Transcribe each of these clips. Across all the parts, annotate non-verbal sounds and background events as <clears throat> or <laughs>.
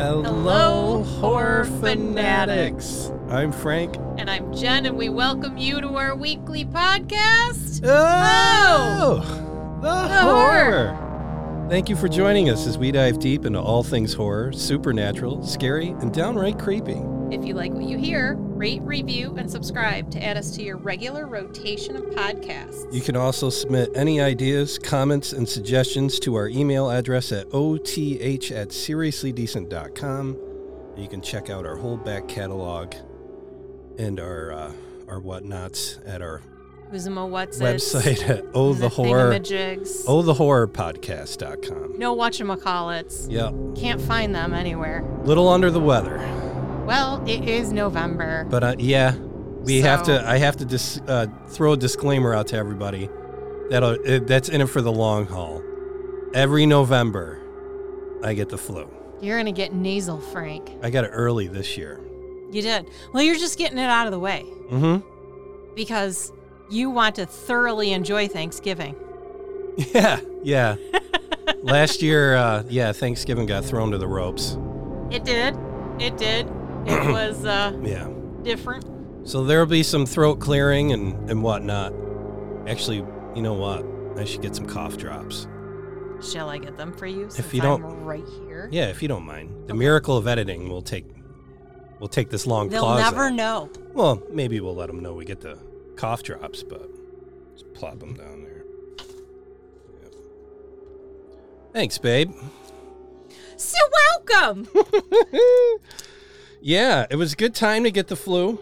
Hello, horror fanatics. I'm Frank. And I'm Jen, and we welcome you to our weekly podcast. Oh, oh! the, The horror. Thank you for joining us as we dive deep into all things horror, supernatural, scary, and downright creepy. If you like what you hear, rate, review, and subscribe to add us to your regular rotation of podcasts. You can also submit any ideas, comments, and suggestions to our email address at oth at seriouslydecent.com. You can check out our whole back catalog and our uh, our whatnots at our Who's a mo what's website at oh the horror oh the horror podcast.com. No whatchamacallits. Yep. Can't find them anywhere. Little under the weather. Well, it is November. But uh, yeah, we have to. I have to dis, uh, throw a disclaimer out to everybody that uh, that's in it for the long haul. Every November, I get the flu. You're going to get nasal, Frank. I got it early this year. You did. Well, you're just getting it out of the way Mm-hmm. because you want to thoroughly enjoy Thanksgiving. <laughs> Yeah, yeah. Last year, uh, yeah, Thanksgiving got thrown to the ropes. It did. It did. It was uh, <clears throat> Yeah. different. So there'll be some throat clearing and and whatnot. Actually, you know what? I should get some cough drops. Shall I get them for you? Since you I'm don't- right here. Yeah, if you don't mind. The miracle of editing will take will take this long They'll never know. Well, maybe we'll let them know we get the cough drops, but just plop them down there. Yep. Thanks, babe. So welcome. <laughs> Yeah, it was a good time to get the flu,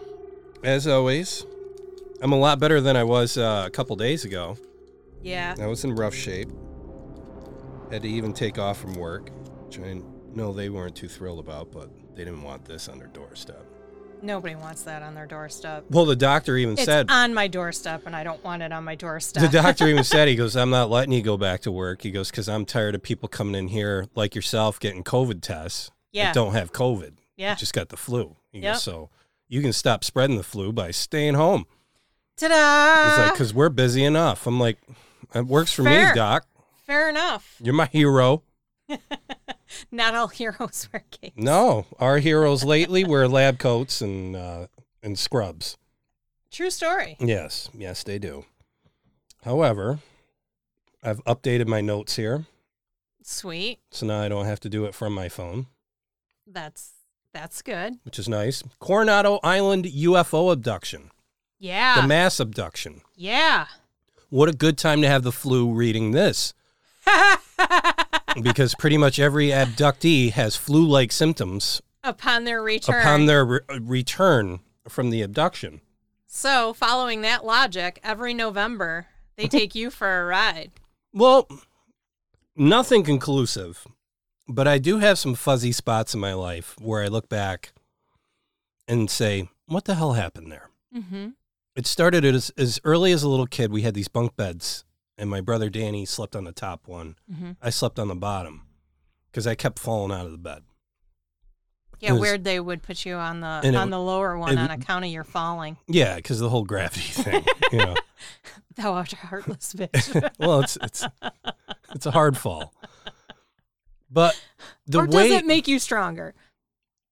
as always. I'm a lot better than I was uh, a couple days ago. yeah. I was in rough shape. Had to even take off from work, which I know they weren't too thrilled about, but they didn't want this on their doorstep. Nobody wants that on their doorstep. Well, the doctor even It's said, on my doorstep, and I don't want it on my doorstep. The <laughs> doctor even said, he goes, I'm not letting you go back to work. He goes, because I'm tired of people coming in here like yourself getting COVID tests yeah. that don't have COVID. Yeah. Just got the flu. Yep. goes, so you can stop spreading the flu by staying home. Ta-da! He's like, because we're busy enough. I'm like, it works for Fair. me, doc. Fair enough. You're my hero. <laughs> Not all heroes wear capes. No, our heroes lately wear lab coats and uh, and scrubs. True story. Yes, yes, they do. However, I've updated my notes here, Sweet. so now I don't have to do it from my phone. That's that's good. which is nice. Coronado Island UFO abduction, Yeah. the mass abduction. yeah. What a good time to have the flu reading this, <laughs> because pretty much every abductee has flu like symptoms Upon their return. upon their re- uh, return from the abduction. So, following that logic, every November they <laughs> take you for a ride. Well, nothing conclusive, but I do have some fuzzy spots in my life where I look back and say, what the hell happened there? Mm-hmm. It started as, as early as a little kid. We had these bunk beds, and my brother Danny slept on the top one. Mm-hmm. I slept on the bottom because I kept falling out of the bed. Yeah, was- weird they would put you on the And it- on the lower one it- on account of your falling. Yeah, because the whole gravity <laughs> thing, you know. Thou art a heartless <laughs> bitch. <laughs> Well, it's it's it's a hard fall, but the or does way it make you stronger?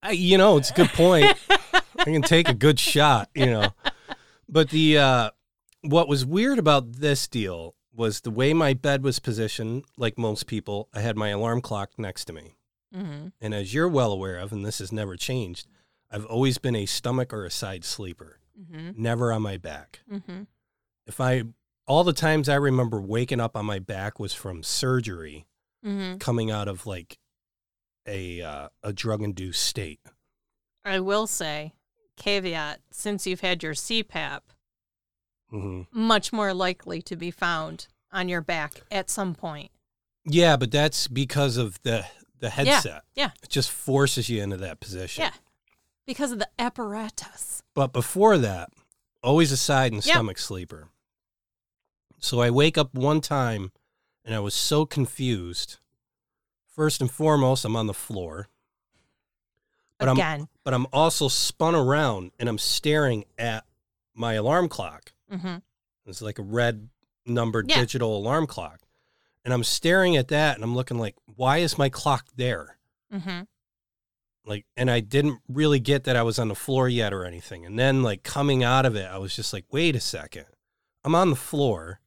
I, you know, it's a good point. I can take a good shot, you know. But the uh what was weird about this deal was the way my bed was positioned, like most people, I had my alarm clock next to me. Mm-hmm. And as you're well aware of, and this has never changed, I've always been a stomach or a side sleeper, Mm-hmm. never on my back. Mm-hmm. If I all the times I remember waking up on my back was from surgery Mm-hmm. coming out of like a uh, a drug induced state. I will say, caveat: since you've had your CPAP, hmm much more likely to be found on your back at some point. Yeah, but that's because of the the headset. yeah. It just forces you into that position. Yeah. Because of the apparatus. But before that, always a side and Yeah. stomach sleeper. So I wake up one time and I was so confused. First and foremost, I'm on the floor, But I'm- but I'm also spun around and I'm staring at my alarm clock. mm-hmm. It's like a red numbered Yeah. digital alarm clock. And I'm staring at that and I'm looking like, why is my clock there? Mm-hmm. like and I didn't really get that I was on the floor yet or anything. And then like coming out of it, I was just like, "Wait a second. I'm on the floor."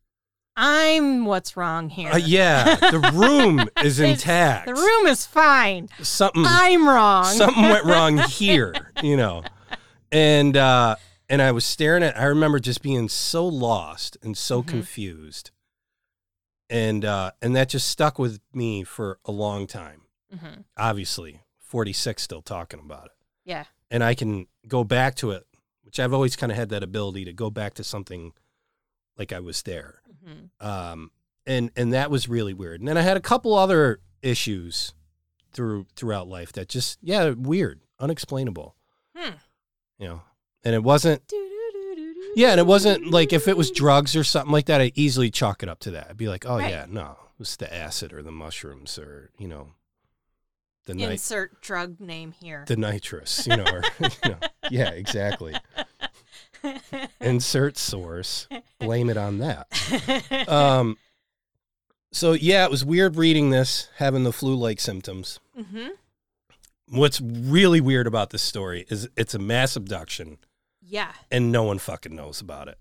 I'm what's wrong here. Uh, yeah, the room <laughs> is intact. The room is fine. something I'm wrong. something went <laughs> wrong here, you know. And uh and I was staring at I remember just being so lost and so Mhm. confused. And uh and that just stuck with me for a long time. Mhm. Obviously, 46 still talking about it. Yeah. And I can go back to it, which I've always kind of had that ability to go back to something like I was there. Mhm. Um and and that was really weird. And then I had a couple other issues through throughout life that just yeah, weird, unexplainable. Hmm. You know. And it wasn't yeah, and it wasn't like if it was drugs or something like that, I'd easily chalk it up to that. I'd be like, oh Right. yeah, no, it was the acid or the mushrooms or you know, the Insert drug name here. the nitrous, you know, or <laughs> you know, yeah, exactly. Insert source, blame it on that. Um, so yeah, it was weird reading this, having the flu-like symptoms. hmm What's really weird about this story is it's a mass abduction, Yeah. and no one fucking knows about it.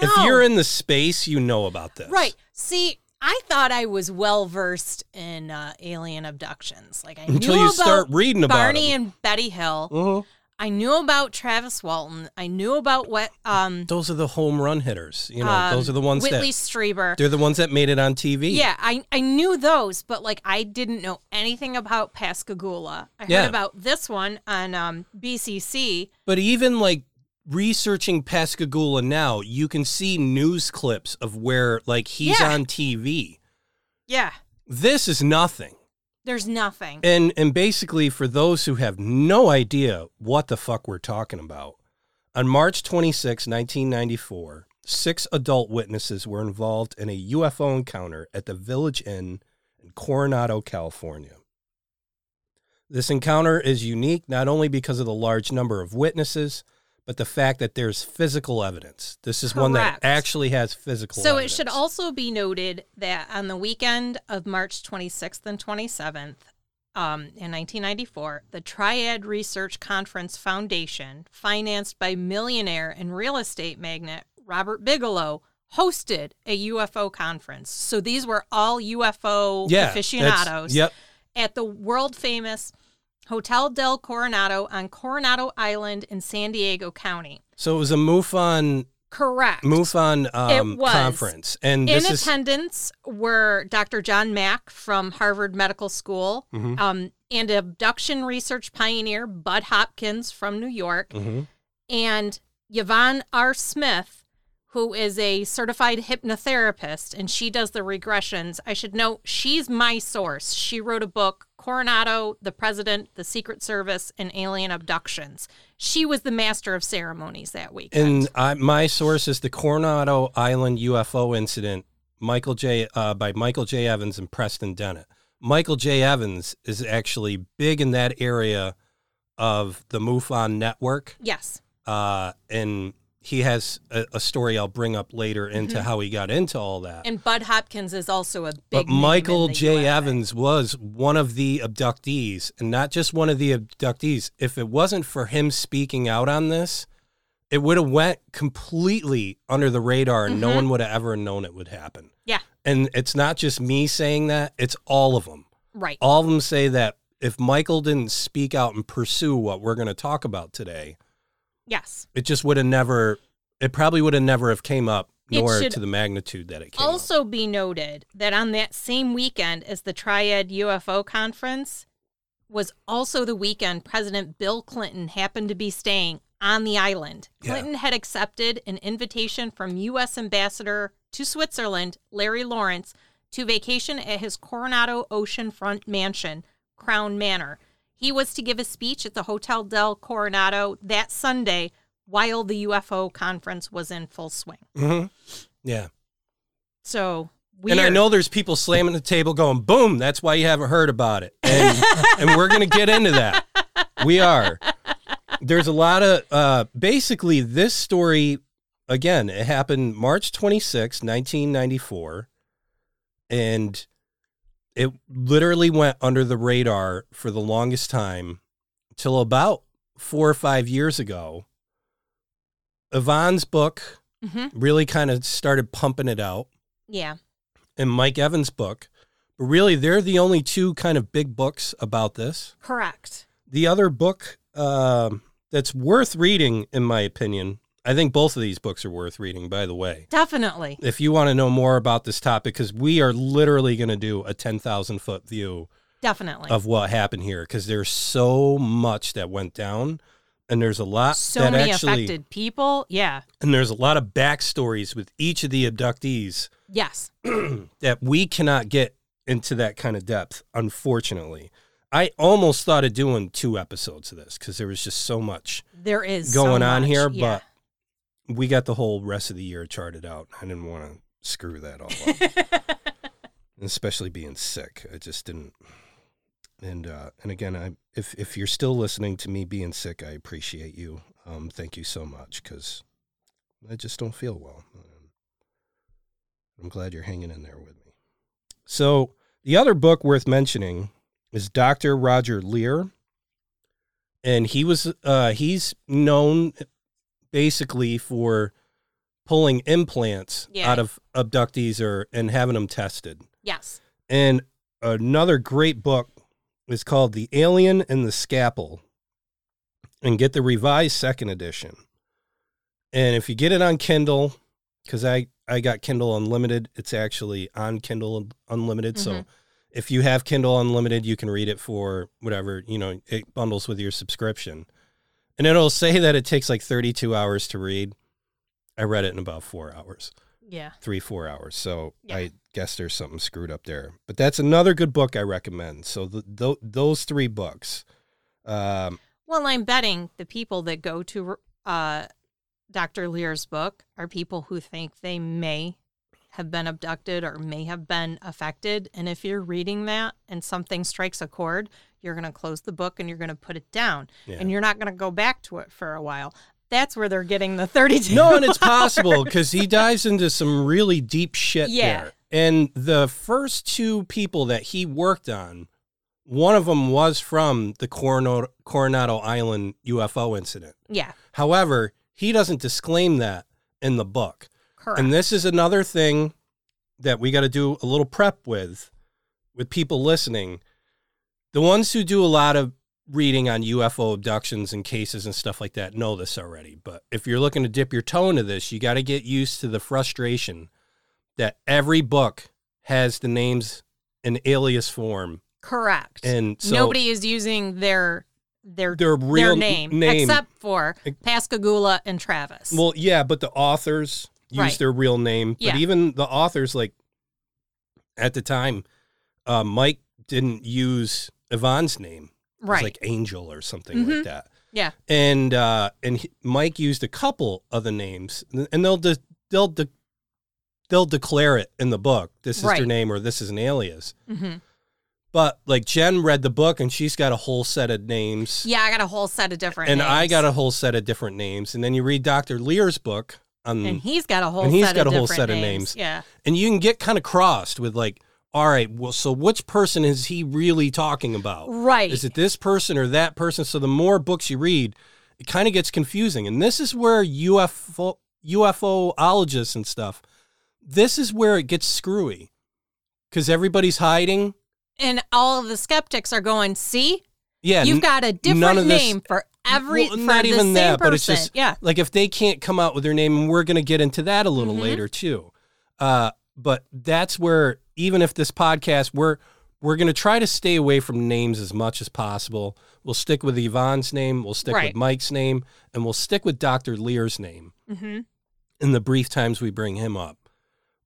No. If you're in the space, you know about this, Right. See, I thought I was well versed in uh, alien abductions. Like I Until knew you about start reading about Barney them. and Betty Hill. Mhm. I knew about Travis Walton. I knew about what um Those are the home run hitters. You know, um, those are the ones Whitley that Strieber. they're the ones that made it on TV. Yeah, I I knew those, but like I didn't know anything about Pascagoula. I heard about this one on um, BCC. But even like researching Pascagoula now, you can see news clips of where like he's Yeah. on TV. Yeah, This is nothing. There's nothing. And and basically for those who have no idea what the fuck we're talking about, on March 26, 1994, six adult witnesses were involved in a UFO encounter at the Village Inn in Coronado, California. This encounter is unique not only because of the large number of witnesses, but the fact that there's physical evidence. This is one that actually has physical So it should also be noted that on the weekend of March 26th and 27th, um, in 1994, the Triad Research Conference Foundation, financed by millionaire and real estate magnate Robert Bigelow, hosted a UFO conference. So these were all UFO yeah, aficionados Yep. at the world famous Hotel del Coronado on Coronado Island in San Diego County. So it was a MUFON Correct. MUFON um, conference, and In this is attendance were Dr. John Mack from Harvard Medical School Mhm. um, and abduction research pioneer Bud Hopkins from New York, Mhm. and Yvonne R. Smith, who is a certified hypnotherapist, and she does the regressions. I should note she's my source. She wrote a book, Coronado, the President, the Secret Service, and Alien Abductions. She was the master of ceremonies that week. And I, my source is the Coronado Island UFO incident, Michael J. Uh, by Michael J. Evans and Preston Dennett. Michael J. Evans is actually big in that area of the MUFON network, yes. uh, and he has a, a story I'll bring up later into how he got into all that. Mm-hmm. And Bud Hopkins is also a big. but Michael J. UFO. Evans was one of the abductees, and not just one of the abductees. If it wasn't for him speaking out on this, it would have went completely under the radar, and no Mhm. one would have ever known it would happen. Yeah. And it's not just me saying that; it's all of them. Right. All of them say that if Michael didn't speak out and pursue what we're going to talk about today, Yes. it just would have never. It probably would have never have came up, It nor should to the magnitude that it came. up. Also, be noted that on that same weekend as the Triad UFO conference was also the weekend President Bill Clinton happened to be staying on the island. Yeah. Clinton had accepted an invitation from U.S. Ambassador to Switzerland, Larry Lawrence, to vacation at his Coronado oceanfront mansion, Crown Manor. He was to give a speech at the Hotel del Coronado that Sunday while the UFO conference was in full swing. Mhm. Yeah. So weird. And I know there's people slamming the table going, boom, that's why you haven't heard about it. And, <laughs> and we're going to get into that. We are. There's a lot of, uh, basically, this story, again, it happened March 26, 1994. And it literally went under the radar for the longest time till about four or five years ago. Yvonne's book hmm really kind of started pumping it out, Yeah. and Mike Evans' book. But really, they're the only two kind of big books about this. Correct. The other book um, that's worth reading, in my opinion, I think both of these books are worth reading, by the way. Definitely. If you want to know more about this topic, because we are literally going to do a 10,000 foot view Definitely. of what happened here, because there's so much that went down. And there's a lot so that many actually, affected people. Yeah. and there's a lot of backstories with each of the abductees Yes. <clears throat> that we cannot get into that kind of depth, unfortunately. I almost thought of doing two episodes of this because there was just so much There is so going on much. here, Yeah. but we got the whole rest of the year charted out. I didn't want to screw that all up, <laughs> especially being sick. I just didn't. And uh, and again, I if if you're still listening to me being sick, I appreciate you. Um, thank you so much because I just don't feel well. I'm glad you're hanging in there with me. So the other book worth mentioning is Dr. Roger Leir, and he was uh, he's known basically for pulling implants Yeah. out of abductees or and having them tested. yes. And another great book is called The Alien and the Scalpel. And get the revised second edition. And if you get it on Kindle, because I, I got Kindle Unlimited, it's actually on Kindle Unlimited. So Mhm. if you have Kindle Unlimited, you can read it for whatever, you know, it bundles with your subscription. And it'll say that it takes like 32 hours to read. I read it in about four hours Yeah. three four hours so Yeah. i guess there's something screwed up there but that's another good book i recommend so the, th- those three books um, Well, I'm betting the people that go to uh, Dr. Leir's book are people who think they may have been abducted or may have been affected. And if you're reading that and something strikes a chord, you're going to close the book and you're going to put it down. Yeah. And you're not going to go back to it for a while. That's where they're getting the 32. no and it's <laughs> possible because he dives into some really deep shit Yeah. there and the first two people that he worked on one of them was from the coronado, coronado island ufo incident yeah, however he doesn't disclaim that in the book correct. And this is another thing that we got to do a little prep with, with people listening. The ones who do a lot of reading on UFO abductions and cases and stuff like that know this already. But if you're looking to dip your toe into this, you got to get used to the frustration that every book has the names in alias form. correct. And so Nobody is using their their their real their name, name except for Pascagoula and Travis. Well, yeah, but the authors use Right. their real name. But Yeah. even the authors, like at the time, uh, Mike didn't use Yvonne's name. Right. like Angel or something like Mhm. that. yeah. And uh, and he, Mike used a couple of the names, and they'll de- they'll de- they'll declare it in the book. This is their name, or this is an alias. hmm But like Jen read the book, and she's got a whole set of names. Yeah, I got a whole set of different And names. I got a whole set of different names, and then you read Doctor Leir's book on and he's got a whole And he's set got of a whole set of names. names. Yeah. and you can get kind of crossed with like all right well so which person is he really talking about Right. is it this person or that person so the more books you read it kind of gets confusing and this is where ufo ufologists and stuff this is where it gets screwy because everybody's hiding and all of the skeptics are going, "See? yeah You've got a different of this- name for every Well, for not even that, person." but it's just yeah. like if they can't come out with their name, and we're going to get into that a little Mhm. later too. Uh, but that's where even if this podcast, we're we're going to try to stay away from names as much as possible. We'll stick with Yvonne's name, we'll stick Right. with Mike's name, and we'll stick with Doctor Leir's name hmm in the brief times we bring him up.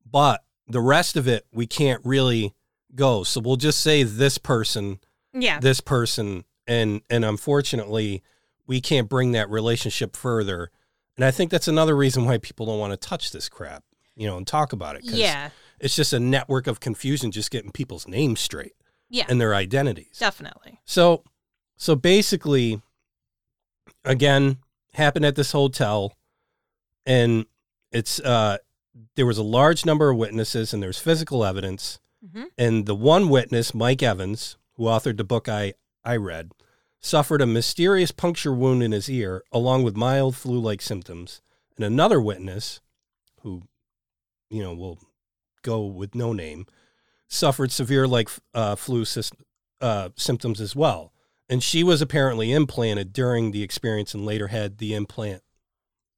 But the rest of it, we can't really go. So we'll just say this person Yeah. this person and and unfortunately we can't bring that relationship further and i think that's another reason why people don't want to touch this crap you know and talk about it. Yeah. it's just a network of confusion just getting people's names straight Yeah. and their identities Definitely. so so basically again happened at this hotel and it's uh there was a large number of witnesses and there's physical evidence hmm and the one witness, Mike Evans, who authored the book I I read, suffered a mysterious puncture wound in his ear, along with mild flu like symptoms. And another witness, who, you know, will go with no name, suffered severe like uh, flu sys- uh, symptoms as well. And she was apparently implanted during the experience and later had the implant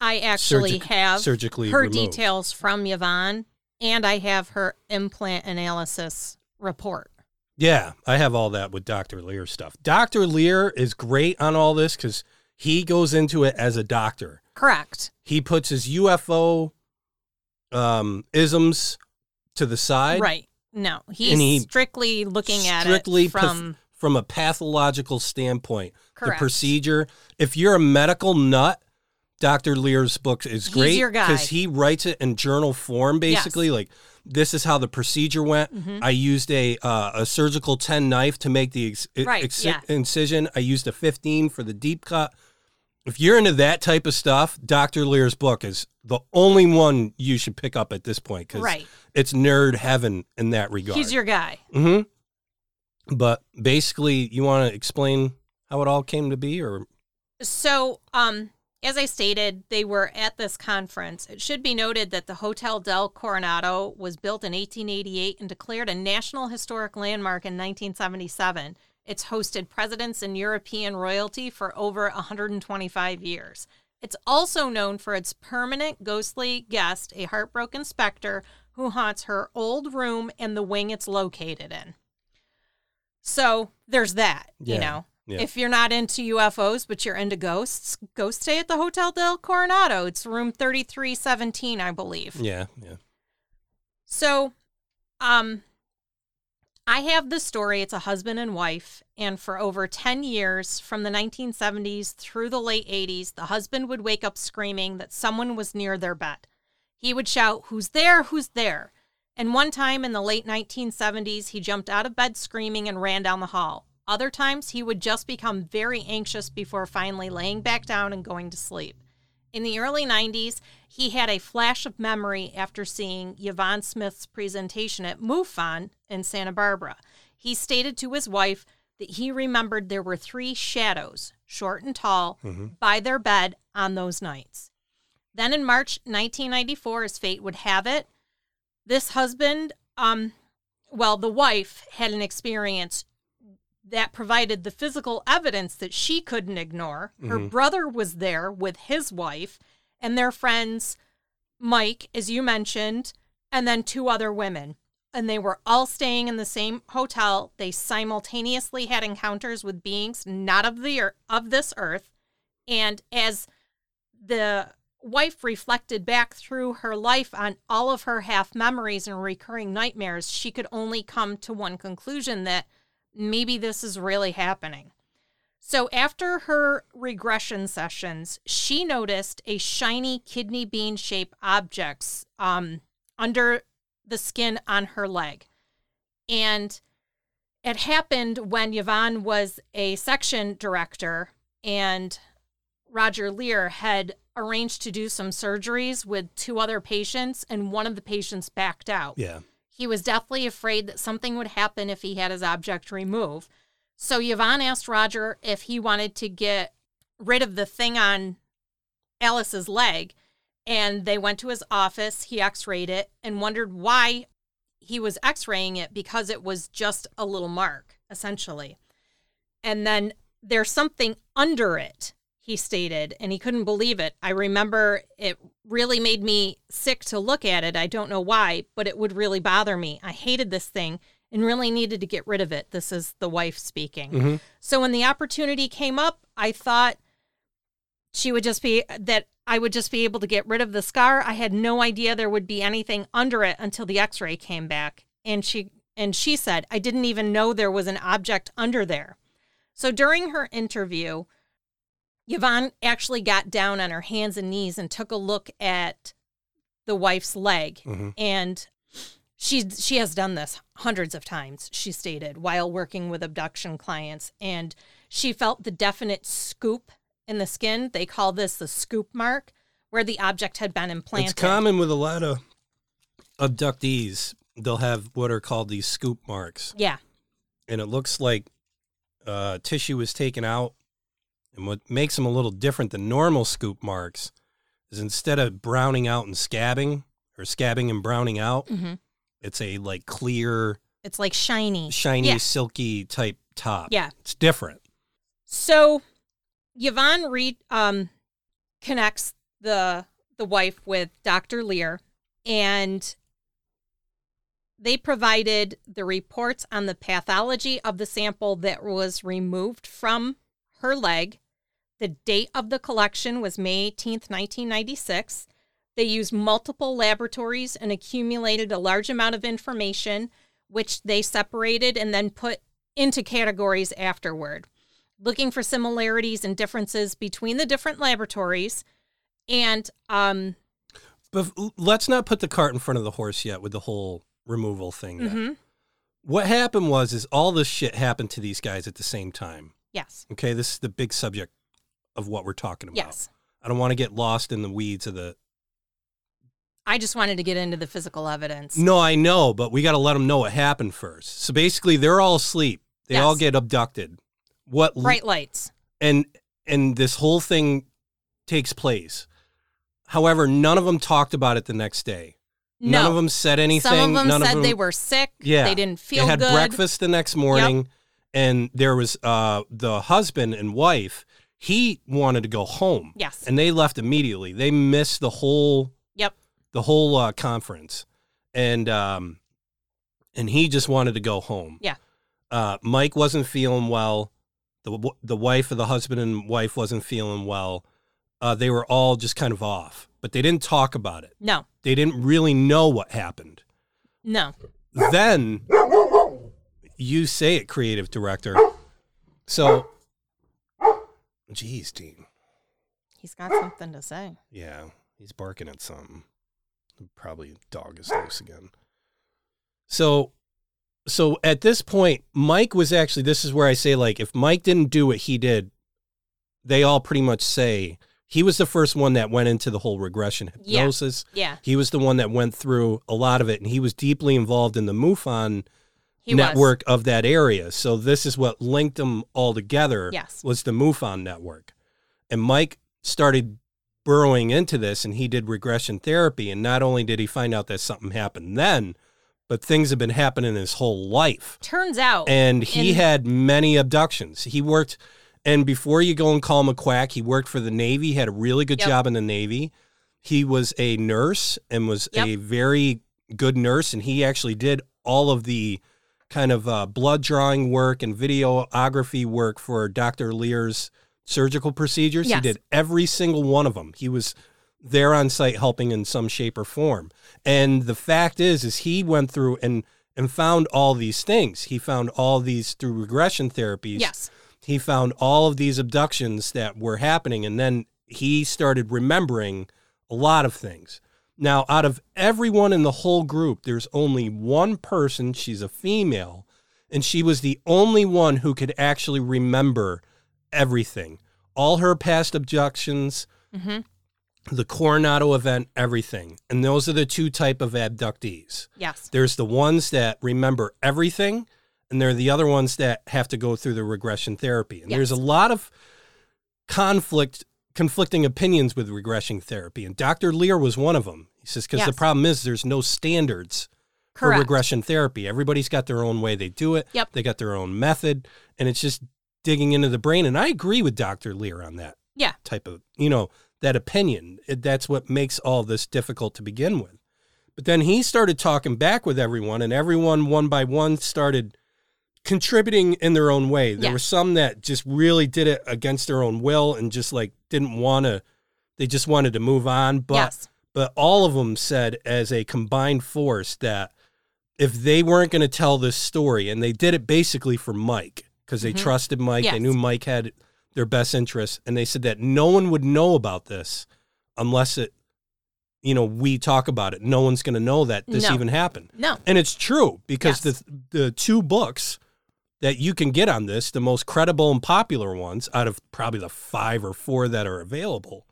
I actually surgic- have surgically her removed. details from Yvonne, and I have her implant analysis report. Yeah, I have all that with Dr. Leir stuff. Dr. Leir is great on all this because he goes into it as a doctor. Correct. He puts his UFO um, isms to the side Right. No, he's he strictly looking at strictly it from from a pathological standpoint. correct. The procedure. If you're a medical nut, Dr. Leir's book is great because he writes it in journal form, basically. Like this is how the procedure went. Mhm. I used a uh, a surgical ten knife to make the ex- Right, ex- yeah. incision. I used a fifteen for the deep cut. If you're into that type of stuff, Dr. Leir's book is the only one you should pick up at this point because Right. it's nerd heaven in that regard. He's your guy. hmm But basically, you want to explain how it all came to be, or So, um, as I stated, they were at this conference. It should be noted that the Hotel del Coronado was built in 1888 and declared a National Historic Landmark in 1977. It's hosted presidents and European royalty for over 125 years. It's also known for its permanent ghostly guest, a heartbroken specter who haunts her old room and the wing it's located in. So there's that, you Yeah, know. Yeah. If you're not into UFOs but you're into ghosts, go stay at the Hotel del Coronado. It's room 3317, I believe. yeah, yeah, So, um, I have this story. It's a husband and wife, and for over 10 years, from the 1970s through the late 80s, the husband would wake up screaming that someone was near their bed. He would shout, Who's there? Who's there? And one time in the late 1970s, he jumped out of bed screaming and ran down the hall. Other times, he would just become very anxious before finally laying back down and going to sleep. In the early 90s, he had a flash of memory after seeing Yvonne Smith's presentation at MUFON in Santa Barbara. He stated to his wife that he remembered there were three shadows, short and tall, by their bed on those nights. Then in March 1994, as fate would have it, this husband, um, well, the wife had an experience that provided the physical evidence that she couldn't ignore. Her mm-hmm. brother was there with his wife and their friends, Mike, as you mentioned, and then two other women. And they were all staying in the same hotel. They simultaneously had encounters with beings not of the ear- of this earth. And as the wife reflected back through her life on all of her half memories and recurring nightmares, she could only come to one conclusion that maybe this is really happening. So, after her regression sessions, she noticed a shiny kidney bean shaped objects um, under the skin on her leg. And it happened when Yvonne was a section director and Roger Leir had arranged to do some surgeries with two other patients, and one of the patients backed out. yeah. He was deathly afraid that something would happen if he had his object removed. So Yvonne asked Roger if he wanted to get rid of the thing on Alice's leg. And they went to his office. He x rayed it and wondered why he was x raying it because it was just a little mark, essentially. And then there's something under it, he stated, and he couldn't believe it. I remember it really made me sick to look at it. I don't know why, but it would really bother me. I hated this thing and really needed to get rid of it. This is the wife speaking. Mhm. So when the opportunity came up, I thought she would just be that I would just be able to get rid of the scar. I had no idea there would be anything under it until the x-ray came back. And she and she said, "I didn't even know there was an object under there." So during her interview, Yvonne actually got down on her hands and knees and took a look at the wife's leg. Mhm. And she she has done this hundreds of times, she stated, while working with abduction clients. And she felt the definite scoop in the skin. They call this the scoop mark, where the object had been implanted. It's common with a lot of abductees. They'll have what are called these scoop marks, Yeah. and it looks like uh, tissue was taken out And what makes them a little different than normal scoop marks is instead of browning out and scabbing or scabbing and browning out, hmm it's a like clear, It's like shiny. shiny, Yeah. silky type top. Yeah. It's different. So Yvonne Reed um, connects the the wife with Dr. Leir, and they provided the reports on the pathology of the sample that was removed from her leg. The date of the collection was May 18th, 1996. They used multiple laboratories and accumulated a large amount of information, which they separated and then put into categories afterward looking for similarities and differences between the different laboratories. And um, But let's not put the cart in front of the horse yet with the whole removal thing. mhm, What happened was is all this shit happened to these guys at the same time. yes, Okay, this is the big subject of what we're talking about. yes. I don't want to get lost in the weeds of the. I just wanted to get into the physical evidence. No, I know, but we got to let them know what happened first. So basically, they're all asleep. They all get abducted. What Bright lights. and and this whole thing takes place. However, none of them talked about it the next day. No. None of them said anything. Some of them said of them, they were sick. Yeah. They didn't feel they had good. breakfast the next morning, and there was uh, the husband and wife. He wanted to go home, Yes. and they left immediately. They missed the whole Yep. the whole uh, conference, and um, and he just wanted to go home. Yeah. Uh, Mike wasn't feeling well. The the wife of the husband and wife wasn't feeling well. Uh, they were all just kind of off, but they didn't talk about it. No. They didn't really know what happened. No. Then you say it, creative director. So, geez, Dean. He's got ah! something to say. Yeah, he's barking at something. Probably dog is loose again. So, so at this point, Mike was actually. This is where I say, like, if Mike didn't do what he did, they all pretty much say he was the first one that went into the whole regression Yeah. hypnosis. Yeah. He was the one that went through a lot of it, and he was deeply involved in the MUFON He network of that area. So this is what linked them all together. Yes. was the MUFON network, and Mike started burrowing into this, and he did regression therapy. And not only did he find out that something happened then, but things have been happening his whole life. Turns out. And he And- had many abductions. He worked, and before you go and call him a quack, he worked for the Navy, had a really good Yep. job in the Navy. He was a nurse and was a very good nurse, and he actually did all of the kind of uh, blood drawing work and videography work for Dr. Leir's surgical procedures. He did every single one of them. He was there on site helping in some shape or form. And the fact is, is he went through and and found all these things. He found all these through regression therapies. yes. He found all of these abductions that were happening, and then he started remembering a lot of things. Now, out of everyone in the whole group, there's only one person. She's a female, and she was the only one who could actually remember everything. All her past abductions, hmm the Coronado event, everything. And those are the two type of abductees. Yes. There's the ones that remember everything, and there are the other ones that have to go through the regression therapy. And there's a lot of conflict, conflicting opinions with regression therapy. And Dr. Leir was one of them. He says, because the problem is there's no standards for regression therapy. Everybody's got their own way they do it. Yep. They got their own method, and it's just digging into the brain. And I agree with Dr. Leir on that Yeah. type of, you know, that opinion. It, that's what makes all this difficult to begin with. But then he started talking back with everyone, and everyone one by one started contributing in their own way. There Yeah. were some that just really did it against their own will and just like didn't want to, they just wanted to move on. But yes. but all of them said as a combined force that if they weren't going to tell this story, and they did it basically for Mike because they Mhm. trusted Mike, they knew Mike had their best interests, and they said that no one would know about this unless it, you know, we talk about it. No one's going to know that this No. even happened, No. and it's true because Yes. the the two books that you can get on this, the most credible and popular ones out of probably the five or four that are available,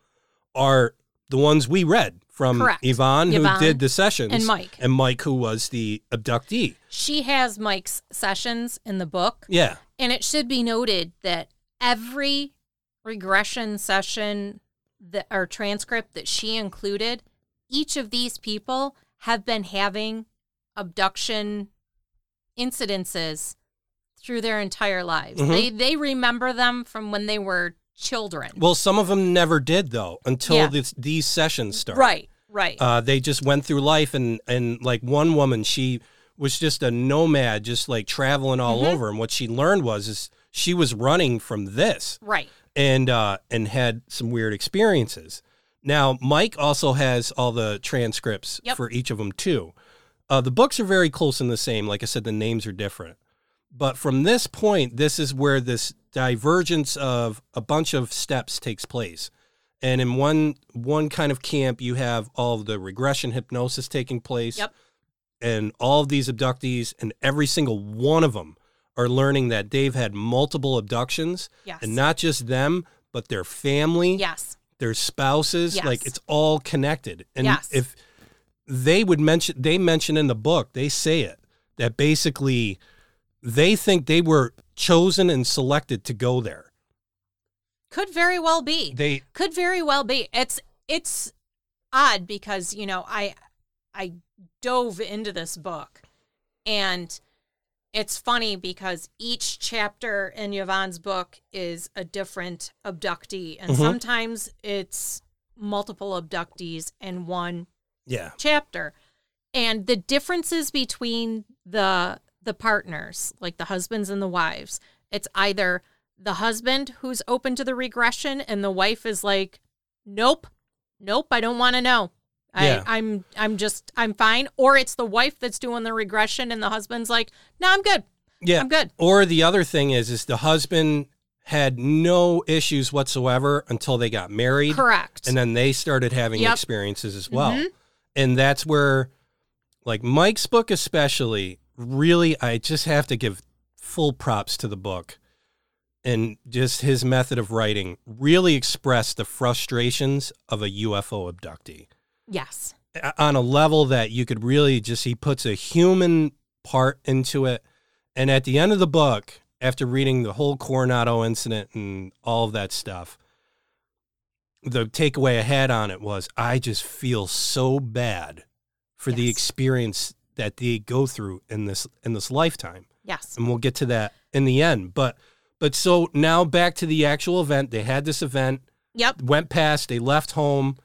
are the ones we read from Correct. Yvonne, who did the sessions, and Mike. and Mike, who was the abductee. She has Mike's sessions in the book. Yeah, And it should be noted that every regression session that or transcript that she included, each of these people have been having abduction incidences through their entire lives. Mhm. They they remember them from when they were children. Well, some of them never did though until Yeah. this, these sessions started. right, right. Uh, they just went through life, and and like one woman, she was just a nomad, just like traveling all Mhm. over. And what she learned was is she was running from this, right. and uh, and had some weird experiences. Now, Mike also has all the transcripts Yep. for each of them too. Uh, the books are very close and the same. Like I said, the names are different. But from this point, this is where this divergence of a bunch of steps takes place. And in one one kind of camp, you have all the regression hypnosis taking place. Yep. And all of these abductees, and every single one of them are learning that they've had multiple abductions, Yes. and not just them, but their family, yes. their spouses. Yes. Like it's all connected. And Yes. if they would mention, they mention in the book, they say it that basically they think they were chosen and selected to go there. Could very well be. They Could very well be. It's it's odd because, you know, I I dove into this book and it's funny because each chapter in Yvonne's book is a different abductee and Mhm. sometimes it's multiple abductees in one yeah. chapter and the differences between the the partners like the husbands and the wives it's either the husband who's open to the regression and the wife is like nope nope i don't want to know Yeah. I, i'm i'm just i'm fine or it's the wife that's doing the regression and the husband's like no i'm good Yeah. i'm good Or the other thing is is the husband had no issues whatsoever until they got married. correct and then they started having Yep. experiences as well Mhm. and that's where like mike's book especially really i just have to give full props to the book and just his method of writing really expressed the frustrations of a ufo abductee. Yes. On a level that you could really just he puts a human part into it. And at the end of the book after reading the whole coronado incident and all of that stuff the takeaway i had on it was i just feel so bad for the experience that they go through in this in this lifetime yes and we'll get to that in the end but but so now back to the actual event they had this event yep went past, they left home,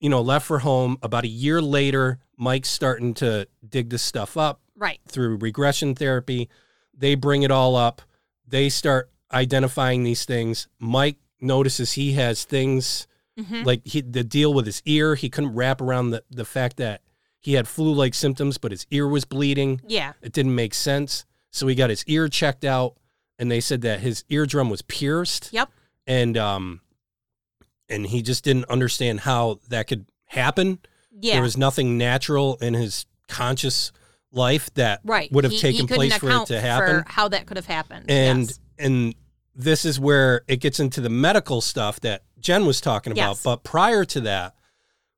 you know, left for home. About a year later, Mike's starting to dig this stuff up right through regression therapy. They bring it all up. They start identifying these things. Mike notices he has things hmm like he, the deal with his ear. He couldn't wrap around the, the fact that he had flu like symptoms, but his ear was bleeding. yeah It didn't make sense. So he got his ear checked out, and they said that his eardrum was pierced yep and um and he just didn't understand how that could happen. yeah There was nothing natural in his conscious life that right would have He- he taken couldn't place for it to happen. for how that could have happened and yes. and this is where it gets into the medical stuff that Jen was talking about. Yes. But prior to that,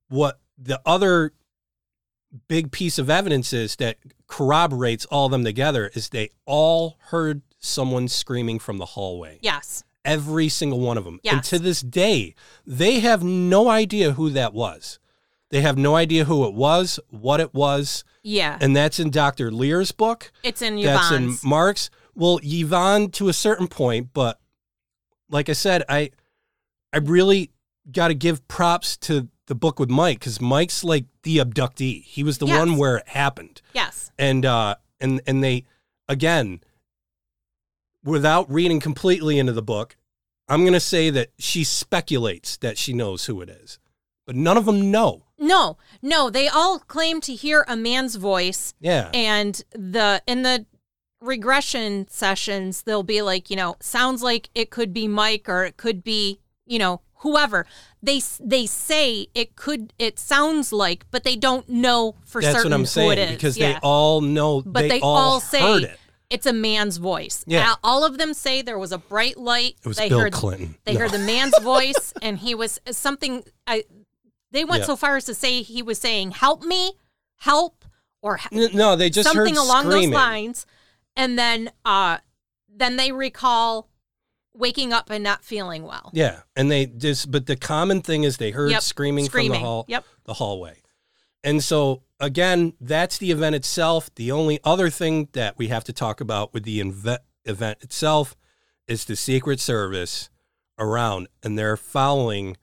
what the other big piece of evidence is that corroborates all of them together is they all heard someone screaming from the hallway. yes every single one of them. And to this day, they have no idea who that was. They have no idea who it was, what it was, yeah and that's in Dr. Leir's book. it's in That's in Mark's. Well, Yvonne to a certain point, but like I said, I I really got to give props to the book with Mike because Mike's like the abductee. He was the Yes. one where it happened yes and uh and and they again without reading completely into the book i'm going to say that she speculates that she knows who it is but none of them know No, no, they all claim to hear a man's voice yeah and the in the regression sessions they'll be like, you know, sounds like it could be Mike or it could be, you know, whoever. They they say it could it sounds like, but they don't know for that's certain what i'm who saying it is. because yeah. they all know but they, they, all, all, say heard it it's a man's voice. Yeah. All- of them say there was a bright light. it was they bill heard clinton they No. heard the man's <laughs> voice, and he was something. I they went Yeah. so far as to say he was saying, "Help me, help," or no they just something along screaming. those lines. And then, uh, then they recall waking up and not feeling well. Yeah, and they just but the common thing is they heard Yep, screaming, from the hall Yep. the hallway. And so again, that's the event itself. The only other thing that we have to talk about with the inve- event itself is the Secret Service around and they're following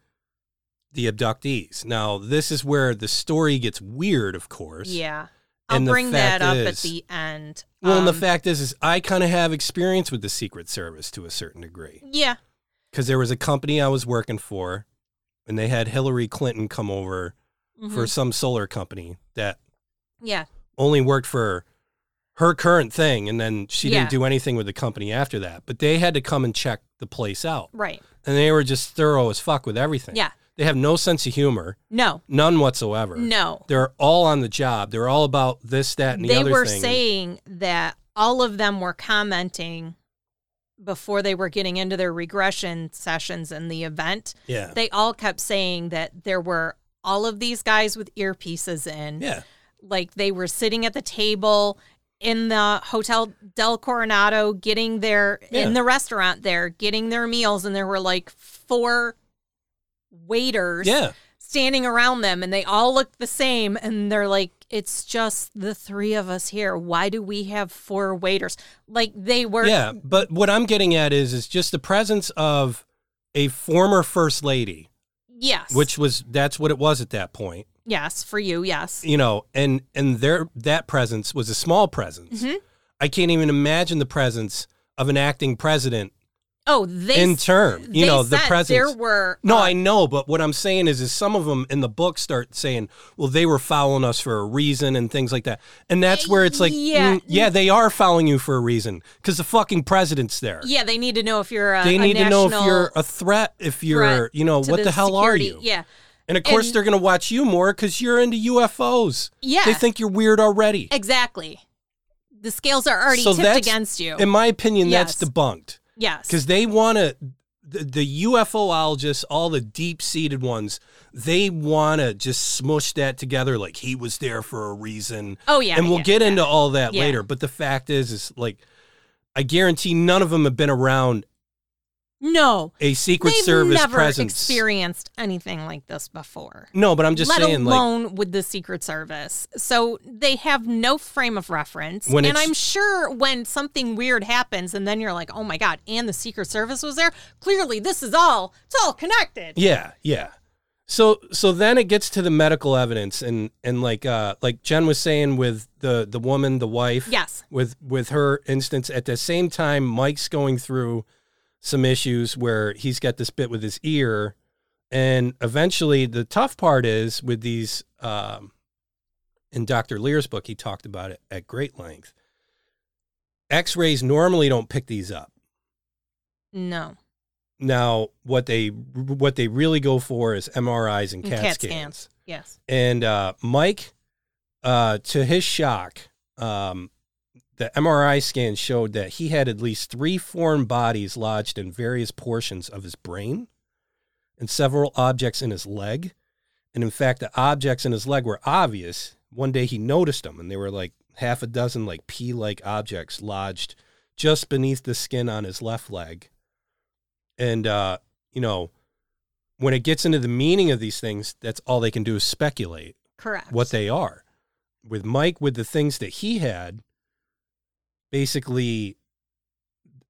the abductees. Now, this is where the story gets weird, of course. Yeah. I'll And bring that up at the end. Well, and the Um, fact is, is I kind of have experience with the Secret Service to a certain degree Yeah. because there was a company I was working for, and they had Hillary Clinton come over mhm, for some solar company that yeah. only worked for her current thing, and then she Yeah. didn't do anything with the company after that. But they had to come and check the place out, Right. and they were just thorough as fuck with everything. Yeah. They have no sense of humor, No. none whatsoever. No. They're all on the job. They're all about this, that, and the They other thing. They were saying that all of them were commenting before they were getting into their regression sessions in the event. yeah, They all kept saying that there were all of these guys with earpieces in. yeah, like they were sitting at the table in the hotel del coronado getting their Yeah. in the restaurant there getting their meals and there were like four waiters yeah. standing around them and they all look the same and they're like it's just the three of us here why do we have four waiters like they were Yeah, but what I'm getting at is is just the presence of a former first lady, yes which was that's what it was at that point. yes for you yes You know, and and their that presence was a small presence. Mhm. I can't even imagine the presence of an acting president oh they in term. You know, the presence. there were no, uh, I know, but what I'm saying is, is some of them in the book start saying, "Well, they were following us for a reason" and things like that, and that's where it's like, Yeah. mm, yeah, they are following you for a reason because the fucking president's there. yeah they need to know if you're a, they need to know if you're a threat, if you're, threat you know, what the, hell are you? Yeah. And of course, And- they're going to watch you more because you're into UFOs. Yeah. They think you're weird already. Exactly. The scales are already So tipped against you. In my opinion, Yes. that's debunked yes. because they want to, the, the ufologists, all the deep seated ones, they want to just smush that together like he was there for a reason. Oh yeah. and we'll yeah, get yeah. into all that Yeah. later. But the fact is, is like, I guarantee none of them have been around No. a Secret They've Service never presence. experienced anything like this before. no, but I'm just let saying, like, alone with the Secret Service. So they have no frame of reference. And I'm sure when something weird happens and then you're like, oh my God, and the Secret Service was there, clearly this is all, it's all connected. Yeah, yeah. So so then it gets to the medical evidence and and like uh like Jen was saying with the the woman, the wife. Yes. With with her instance at the same time Mike's going through some issues where he's got this bit with his ear and eventually the tough part is with these um in Dr. Leir's book he talked about it at great length. X-rays normally don't pick these up. No. Now, what they what they really go for is MRIs and And CAT, CAT scans. scans. Yes. And uh, Mike, uh, to his shock, um, the MRI scan showed that he had at least three foreign bodies lodged in various portions of his brain, and several objects in his leg. And in fact, the objects in his leg were obvious. One day he noticed them, and they were like half a dozen like pea-like objects lodged just beneath the skin on his left leg. And uh, you know, when it gets into the meaning of these things, that's all they can do is speculate Correct. what they are. With Mike, with the things that he had, basically,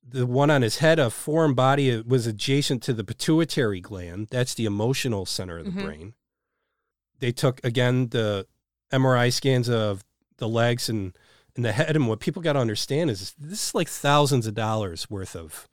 the one on his head, a foreign body was adjacent to the pituitary gland. That's the emotional center of the Mhm. brain. They took again the MRI scans of the legs and and the head, and what people got to understand is this is like thousands of dollars worth of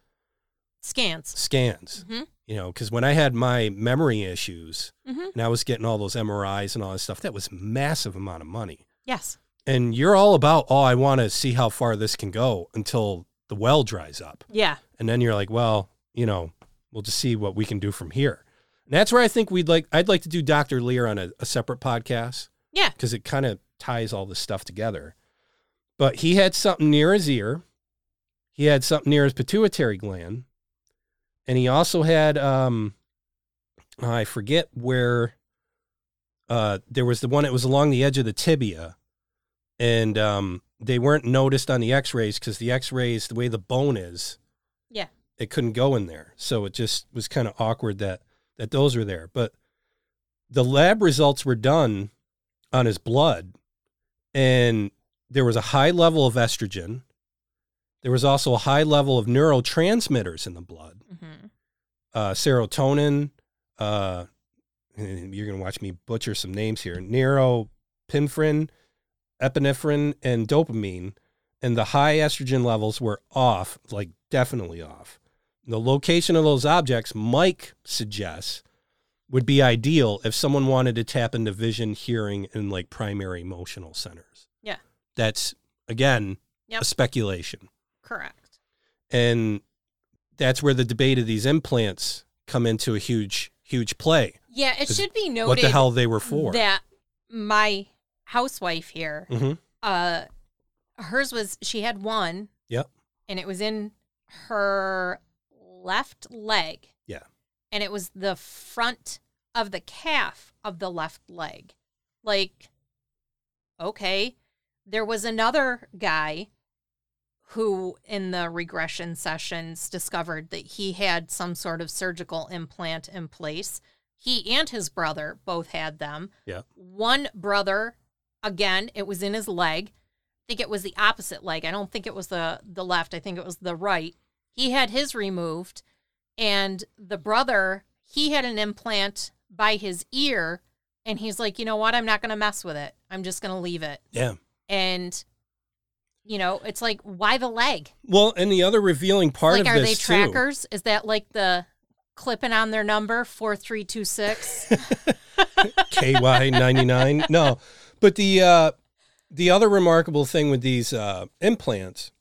Scans. scans. hmm You know, because when I had my memory issues hmm and I was getting all those MRIs and all that stuff, that was massive amount of money. Yes. And you're all about, oh, I want to see how far this can go until the well dries up. Yeah. And then you're like, well, you know, we'll just see what we can do from here. And that's where I think we'd like, I'd like to do Dr. Leir on a, a separate podcast Yeah. because it kind of ties all this stuff together. But he had something near his ear, he had something near his pituitary gland, and he also had, um, I forget where, uh, there was the one that was along the edge of the tibia, and um, they weren't noticed on the X-rays because the X-rays, the way the bone is, Yeah. it couldn't go in there. So it just was kind of awkward that that those were there. But the lab results were done on his blood, and there was a high level of estrogen. There was also a high level of neurotransmitters in the blood, hmm uh, serotonin. Uh, and you're going to watch me butcher some names here: neuropinephrine, epinephrine, and dopamine. And the high estrogen levels were off, like definitely off. The location of those objects, Mike suggests, would be ideal if someone wanted to tap into vision, hearing, and like primary emotional centers. Yeah. That's again Yep. a speculation. Correct. And that's where the debate of these implants come into a huge, huge play. Yeah, it should be noted what the hell they were for. that my housewife here, hmm uh, hers was she had one. Yep. And it was in her left leg. Yeah. And it was the front of the calf of the left leg. Like, okay. There was another guy who, in the regression sessions, discovered that he had some sort of surgical implant in place. He and his brother both had them. Yeah. One brother, again, it was in his leg. I think it was the opposite leg. I don't think it was the the left. I think it was the right. He had his removed, and the brother he had an implant by his ear, and he's like, you know what? I'm not going to mess with it. I'm just going to leave it. Yeah. And you know, it's like why the leg? Well, and the other revealing part like, of are they this too. trackers? Is that like the clipping on their number four three two six? <laughs> KY ninety nine. No, but the uh, the other remarkable thing with these uh, implants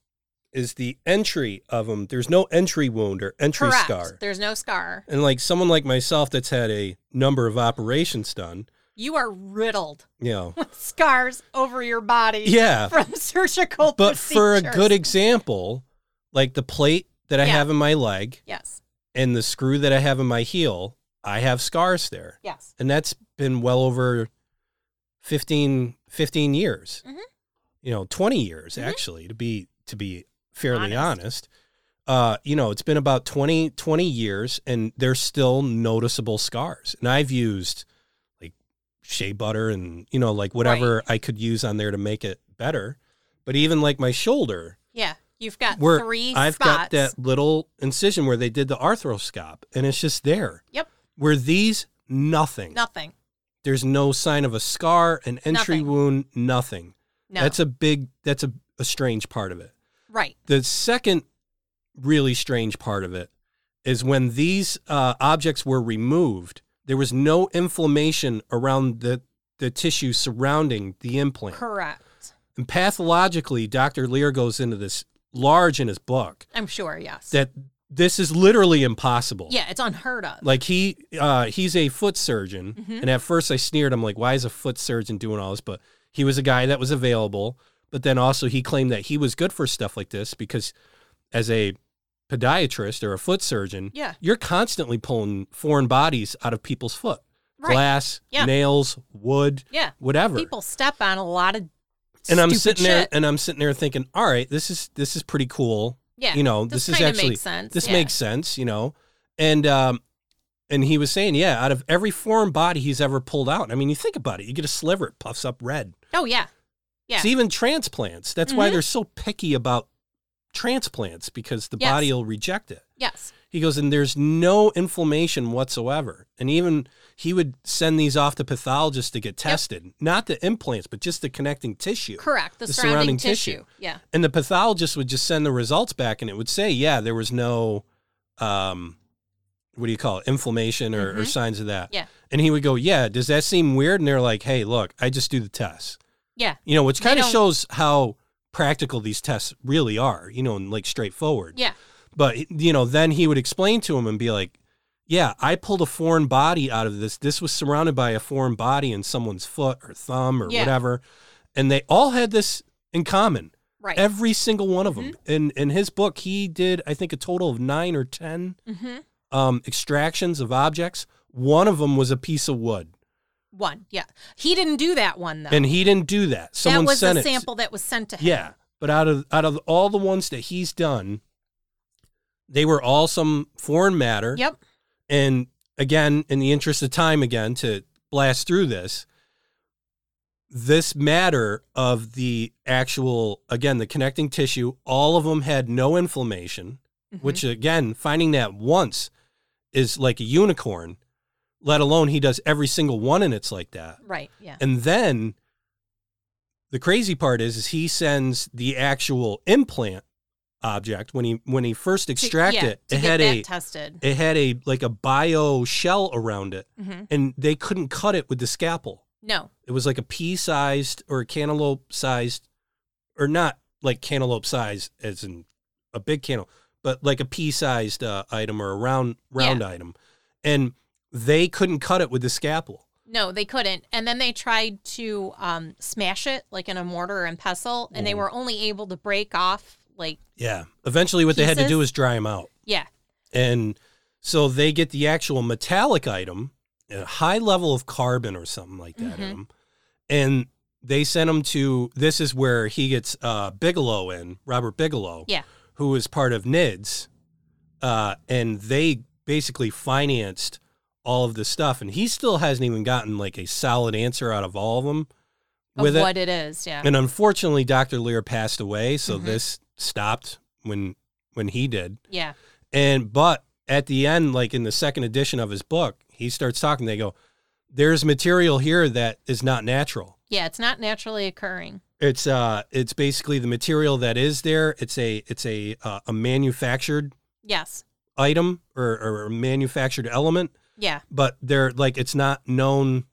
is the entry of them. There's no entry wound or entry Correct. scar. There's no scar. And like someone like myself that's had a number of operations done, You are riddled you <laughs> know, with scars over your body. yeah. From <laughs> surgical But for a good example, like the plate that I Yeah. have in my leg Yes. and the screw that I have in my heel, I have scars there. Yes. and that's been well over 15, 15 years Mhm. you know 20 years Mhm. actually to be to be fairly honest. Honest. uh you know it's been about 20 20 years and there's still noticeable scars and i've used like shea butter and you know like whatever i could use on there to make it better but even like my shoulder Yeah. You've got where three I've spots. got that little incision where they did the arthroscope and it's just there. Yep. Where these nothing. Nothing. There's no sign of a scar, an entry Nothing. wound, nothing. No. That's a big that's a, a strange part of it. right. The second really strange part of it is when these uh, objects were removed, there was no inflammation around the the tissue surrounding the implant. Correct. And pathologically, Dr. Leir goes into this large in his book I'm sure. Yes. that this is literally impossible. yeah. It's unheard of. Like he uh he's a foot surgeon Mhm. and at first I sneered I'm like why is a foot surgeon doing all this but he was a guy that was available but then also he claimed that he was good for stuff like this because as a podiatrist or a foot surgeon yeah. you're constantly pulling foreign bodies out of people's foot Right. glass Yeah. nails wood Yeah. whatever People step on a lot of. and I'm sitting there and I'm sitting there thinking all right this is this is pretty cool Yeah. you know this, this, is actually makes sense. this yeah. makes sense you know and um and he was saying yeah out of every foreign body he's ever pulled out i mean you think about it you get a sliver it puffs up red Oh yeah. Yeah. it's even transplants that's why Mhm. they're so picky about transplants because the Yes. body will reject it Yes. He goes and there's no inflammation whatsoever and even he would send these off to pathologists to get tested not the implants but just the connecting tissue Correct. The, The surrounding, surrounding tissue. tissue. Yeah. and the pathologist would just send the results back and it would say yeah there was no um what do you call it inflammation or, or Mhm. signs of that Yeah. and he would go yeah does that seem weird and they're like hey look i just do the tests Yeah. you know which kind of shows how practical these tests really are you know and like straightforward Yeah. But you know then he would explain to him and be like yeah i pulled a foreign body out of this this was surrounded by a foreign body in someone's foot or thumb or Yeah. whatever and they all had this in common Right. Every single one of them. In in his book, he did I think a total of nine or ten mm-hmm. um, extractions of objects. One of them was a piece of wood, One. Yeah. He didn't do that one though. and he didn't do that. Someone that was sent a it. sample that was sent to him. Yeah, but out of out of all the ones that he's done, They were all some foreign matter. Yep. And again, in the interest of time, again, to blast through this, this matter of the actual, again, the connecting tissue, all of them had no inflammation, Mhm. which again, finding that once is like a unicorn, let alone he does every single one and it's like that. right. Yeah. And then the crazy part is, is he sends the actual implant object when he when he first To- extract yeah, it, it had that a tested. it had a like a bio shell around it, hmm and they couldn't cut it with the scalpel. No. It was like a pea sized or a cantaloupe sized, or not like cantaloupe size as in a big cantaloupe, but like a pea sized uh, item or a round round item, and they couldn't cut it with the scalpel. No, they couldn't. And then they tried to um, smash it like in a mortar and pestle, and they Mhm. were only able to break off like Yeah. Eventually, what they had to do Pieces? was dry them out. yeah, And so they get the actual metallic item, a high level of carbon or something like that in Mhm. them. And they sent him to this is where he gets uh, Bigelow in, Robert Bigelow, Yeah. who is part of NIDS. Uh, and they basically financed all of this stuff. And he still hasn't even gotten like a solid answer out of all of them of with it. what it is. Yeah. And unfortunately, Dr. Leir passed away. So Mhm. this stopped when when he did. yeah. And but at the end, like in the second edition of his book, he starts talking. They go, "There's material here that is not natural. Yeah. It's not naturally occurring. It's uh, it's basically the material that is there. It's a it's a uh, a manufactured Yes. item or, or a manufactured element, Yeah. but they're like it's not known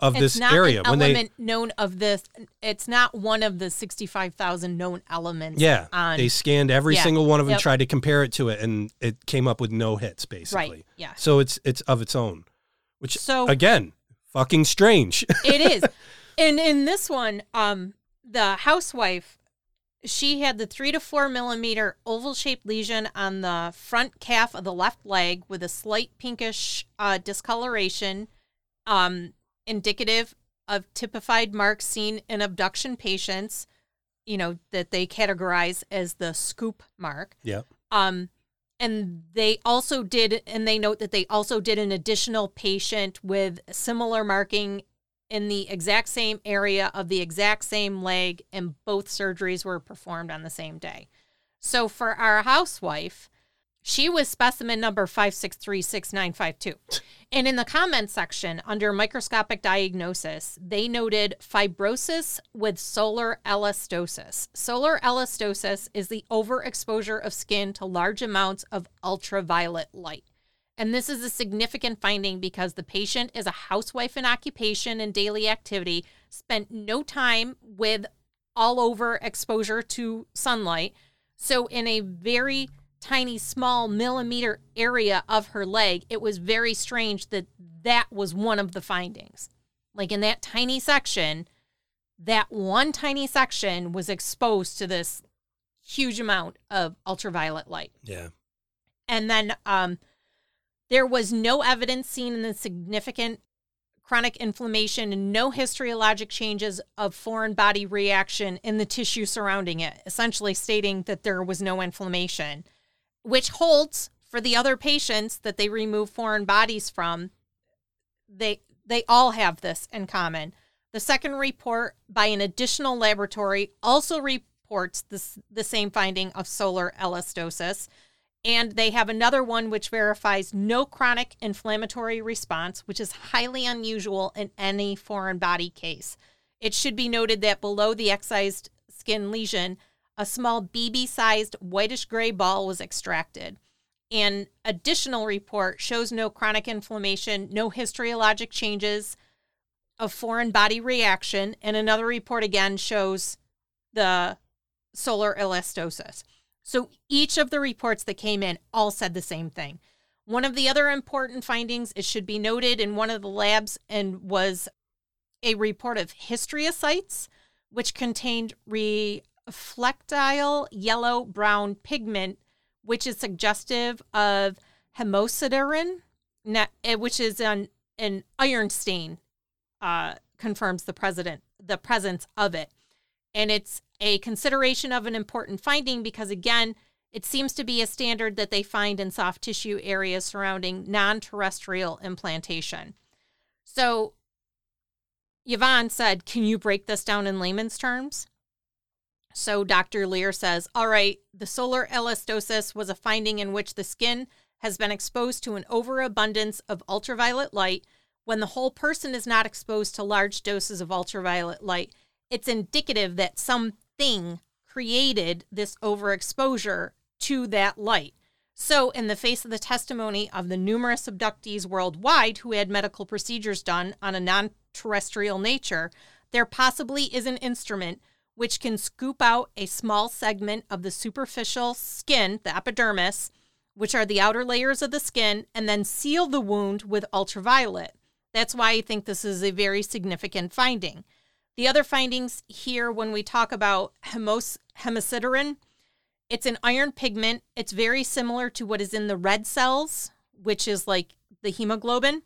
of it's this area when they known of this. It's not one of the sixty-five thousand known elements. yeah On they scanned every Yeah. single one of them, Yep. tried to compare it to it, and it came up with no hits basically. right. Yeah. So it's it's of its own, which So again, fucking strange. <laughs> it is. And in this one, um, the housewife, she had the three to four millimeter oval shaped lesion on the front calf of the left leg with a slight pinkish uh, discoloration, um, indicative of typified marks seen in abduction patients, you know, that they categorize as the scoop mark. yeah. Um, and they also did, and they note that they also did an additional patient with similar marking in the exact same area of the exact same leg, and both surgeries were performed on the same day. So for our housewife, she was specimen number 5636952. And in the comment section under microscopic diagnosis, they noted fibrosis with solar elastosis. Solar elastosis is the overexposure of skin to large amounts of ultraviolet light. And this is a significant finding because the patient is a housewife in occupation and daily activity, spent no time with all over exposure to sunlight. So, in a very tiny, small millimeter area of her leg, it was very strange that that was one of the findings. Like in that tiny section, that one tiny section was exposed to this huge amount of ultraviolet light. Yeah. And then um, there was no evidence seen in the significant chronic inflammation and no histologic changes of foreign body reaction in the tissue surrounding it, essentially stating that there was no inflammation, which holds for the other patients that they remove foreign bodies from. They they all have this in common. The second report by an additional laboratory also reports this, the same finding of solar elastosis. And they have another one which verifies no chronic inflammatory response, which is highly unusual in any foreign body case. It should be noted that below the excised skin lesion, a small BB sized whitish gray ball was extracted. An additional report shows no chronic inflammation, no histologic changes of foreign body reaction, and another report again shows the solar elastosis. So each of the reports that came in all said the same thing. One of the other important findings, it should be noted in one of the labs, and was a report of histriocytes, which contained reflectile yellow brown pigment, which is suggestive of hemosiderin, eh, which is an, an iron stain, uh, confirms the president the presence of it. And it's a consideration of an important finding because, again, It seems to be a standard that they find in soft tissue areas surrounding non terrestrial implantation. So, Yvonne said, Can you break this down in layman's terms? So, Dr. Leir says, All right, the solar elastosis was a finding in which the skin has been exposed to an overabundance of ultraviolet light. When the whole person is not exposed to large doses of ultraviolet light, it's indicative that something created this overexposure to that light. So, in the face of the testimony of the numerous abductees worldwide who had medical procedures done on a non terrestrial nature, there possibly is an instrument which can scoop out a small segment of the superficial skin, the epidermis, which are the outer layers of the skin, and then seal the wound with ultraviolet. That's why I think this is a very significant finding. The other findings here, when we talk about hemos- hemosiderin, it's an iron pigment. It's very similar to what is in the red cells, which is like the hemoglobin.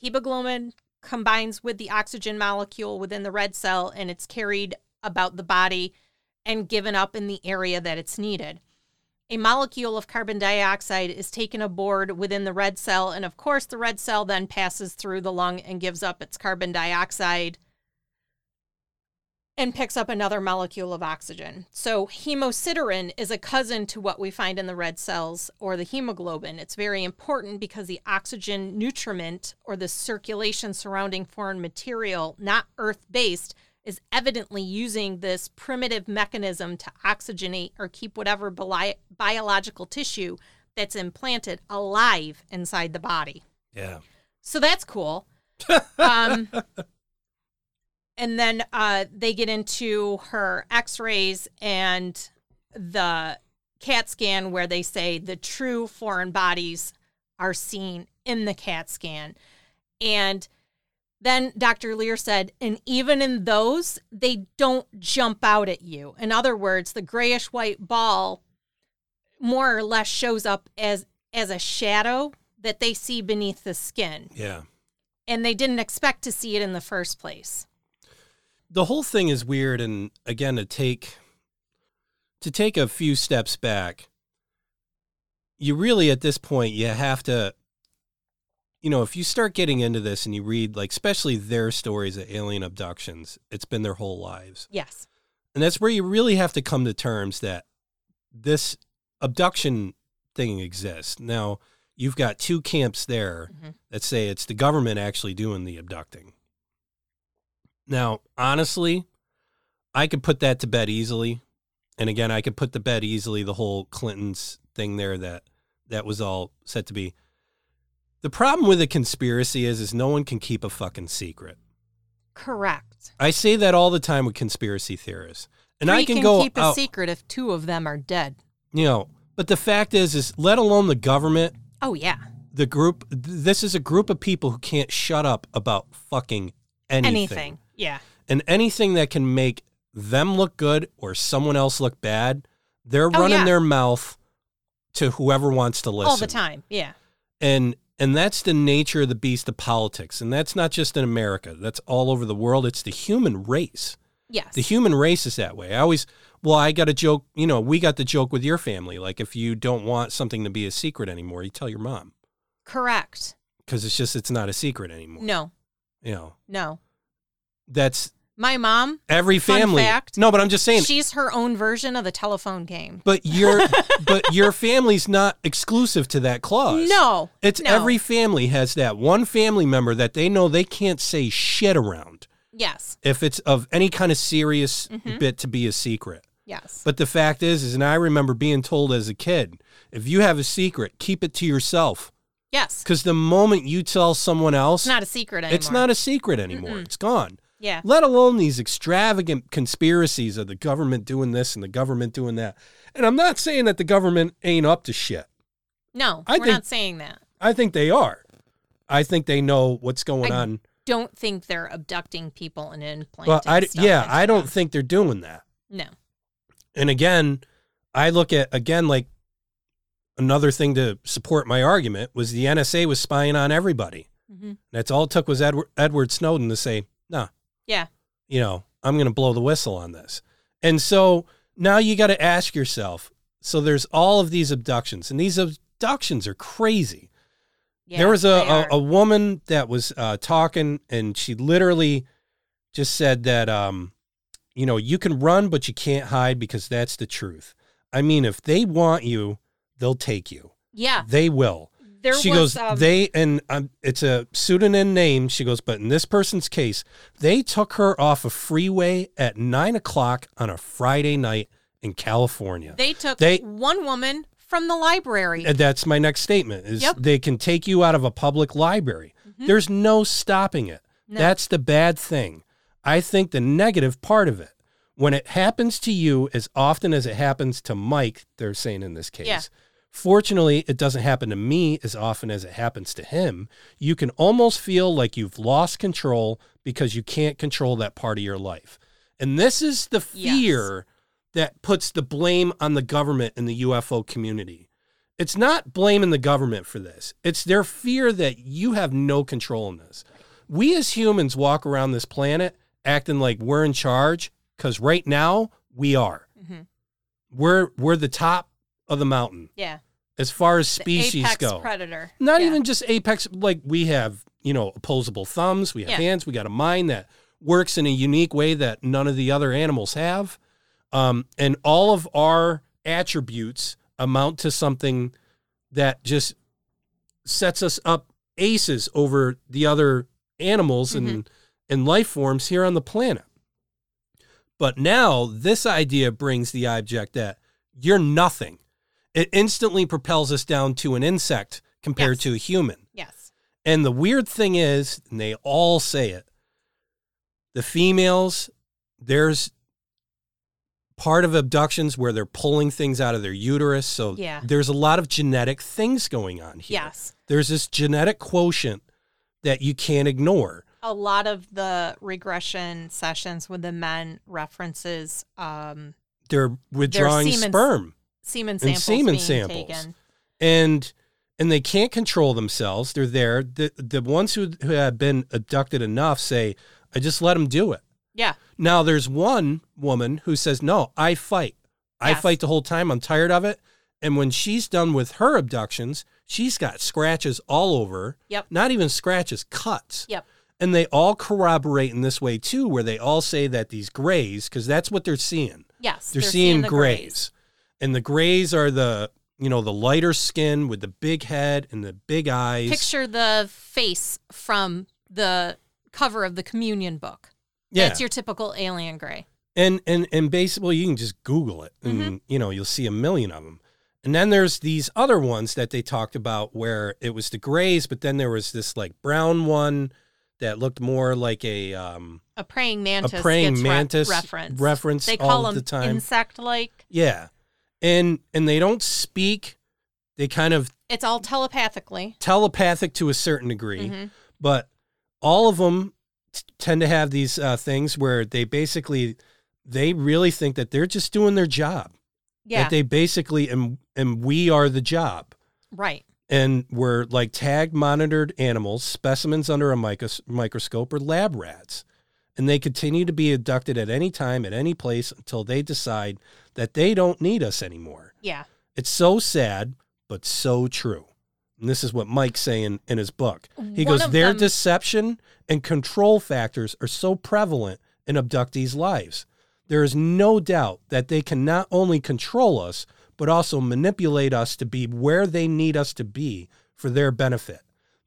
Hemoglobin combines with the oxygen molecule within the red cell and it's carried about the body and given up in the area that it's needed. A molecule of carbon dioxide is taken aboard within the red cell, and of course, the red cell then passes through the lung and gives up its carbon dioxide and picks up another molecule of oxygen. So, hemosiderin is a cousin to what we find in the red cells or the hemoglobin. It's very important because the oxygen nutriment or the circulation surrounding foreign material, not earth based, is evidently using this primitive mechanism to oxygenate or keep whatever bi- biological tissue that's implanted alive inside the body. Yeah. So that's cool. <laughs> um, and then uh, they get into her x rays and the CAT scan where they say the true foreign bodies are seen in the CAT scan. And then Dr. Leir said, and even in those, they don't jump out at you. In other words, the grayish white ball more or less shows up as as a shadow that they see beneath the skin. Yeah. And they didn't expect to see it in the first place. The whole thing is weird and again to take to take a few steps back. You really at this point you have to you know, if you start getting into this and you read, like, especially their stories of alien abductions, it's been their whole lives. Yes. And that's where you really have to come to terms that this abduction thing exists. Now, you've got two camps there Mm-hmm. that say it's the government actually doing the abducting. Now, honestly, I could put that to bed easily. And again, I could put to bed easily the whole Clinton's thing there that that was all set to be. The problem with a conspiracy is is no one can keep a fucking secret. Correct. I say that all the time with conspiracy theorists. And Three I can, go keep a out, secret if two of them are dead. you know, but the fact is is let alone the government, Oh yeah. the group this is a group of people who can't shut up about fucking anything. Anything. Yeah. And anything that can make them look good or someone else look bad, they're Oh, running yeah. their mouth to whoever wants to listen. All the time. Yeah. And and that's the nature of the beast of politics. And that's not just in America. That's all over the world. It's the human race. Yes. The human race is that way. I always well, I got a joke, you know, we got the joke with your family. Like if you don't want something to be a secret anymore, you tell your mom. Correct. Because it's just it's not a secret anymore. No. You know. No. That's My mom, every family. fact. No, but I'm just saying she's her own version of the telephone game. But your <laughs> but your family's not exclusive to that clause. No. It's no. every family has that one family member that they know they can't say shit around Yes. if it's of any kind of serious Mhm. bit to be a secret. Yes. But the fact is is and I remember being told as a kid, if you have a secret, keep it to yourself yes. cuz the moment you tell someone else, It's not a secret anymore. it's not a secret anymore. Mm-mm. It's gone. Yeah. Let alone these extravagant conspiracies of the government doing this and the government doing that. And I'm not saying that the government ain't up to shit. No, I we're think- not saying that. I think they are. I think they know what's going I on. Don't think they're abducting people and implanting Well, I stuff yeah, I don't think they're doing that. No. And again, I look at again like another thing to support my argument was the NSA was spying on everybody. hmm That's all it took was Edward, Edward Snowden to say, "No, Yeah. you know, I'm going to blow the whistle on this." And so now you got to ask yourself, So there's all of these abductions, and these abductions are crazy. Yeah, there was a, a, a woman that was uh, talking, and she literally just said that, um, you know, you can run, but you can't hide because that's the truth. I mean, if they want you, they'll take you. yeah. They will. There she was goes, um, they, and um, it's a pseudonym name. She goes, but in this person's case, they took her off a freeway at nine o'clock on a Friday night in California. they took they- one woman from the library. That's my next statement is Yep. they can take you out of a public library. Mhm. There's no stopping it. No. That's the bad thing. I think the negative part of it, when it happens to you as often as it happens to Mike, they're saying in this case. Yeah. Fortunately, it doesn't happen to me as often as it happens to him. You can almost feel like you've lost control because you can't control that part of your life. And this is the Yes. fear that puts the blame on the government and the UFO community. It's not blaming the government for this. It's their fear that you have no control in this. We as humans walk around this planet acting like we're in charge because right now we are. Mhm. We're we're the top of the mountain Yeah. as far as species apex go. predator. Not Yeah. even just apex. Like we have, you know, opposable thumbs. We have Yeah. hands. We got a mind that works in a unique way that none of the other animals have. Um, and all of our attributes amount to something that just sets us up aces over the other animals and and life forms here on the planet. But now this idea brings the object that you're nothing. It instantly propels us down to an insect compared Yes. to a human. Yes. And the weird thing is, and they all say it, the females, there's part of abductions where they're pulling things out of their uterus. So Yeah. there's a lot of genetic things going on here. Yes. There's this genetic quotient that you can't ignore. A lot of the regression sessions with the men references um, They're withdrawing sperm. Semen And samples semen being samples. taken. and and they can't control themselves. They're there. The the ones who, who have been abducted enough say, "I just let them do it." Yeah. Now there's one woman who says, "No, I fight. I Yes. fight the whole time. I'm tired of it." And when she's done with her abductions, she's got scratches all over. Yep. Not even scratches, cuts. Yep. And they all corroborate in this way too, where they all say that these grays, because that's what they're seeing. Yes. They're, seeing, the grays. And the grays are the, you know, the lighter skin with the big head and the big eyes. Picture the face from the cover of the communion book. yeah. it's your typical alien gray. and and and basically you can just google it and Mm-hmm. you know you'll see a million of them and then there's these other ones that they talked about where it was the grays but then there was this like brown one that looked more like a um A praying mantis. a praying gets re- mantis reference. reference They call them the time. insect-like. yeah and and they don't speak they kind of It's all telepathically. telepathic to a certain degree Mhm. but all of them t- tend to have these uh, things where they basically they really think that they're just doing their job Yeah. that they basically and and we are the job right. and we're like tag monitored animals specimens under a micros- microscope or lab rats and they continue to be abducted at any time at any place until they decide that they don't need us anymore Yeah. it's so sad but so true and this is what mike's saying in his book he One goes their them- deception and control factors are so prevalent in abductees lives there is no doubt that they can not only control us, but also manipulate us to be where they need us to be for their benefit.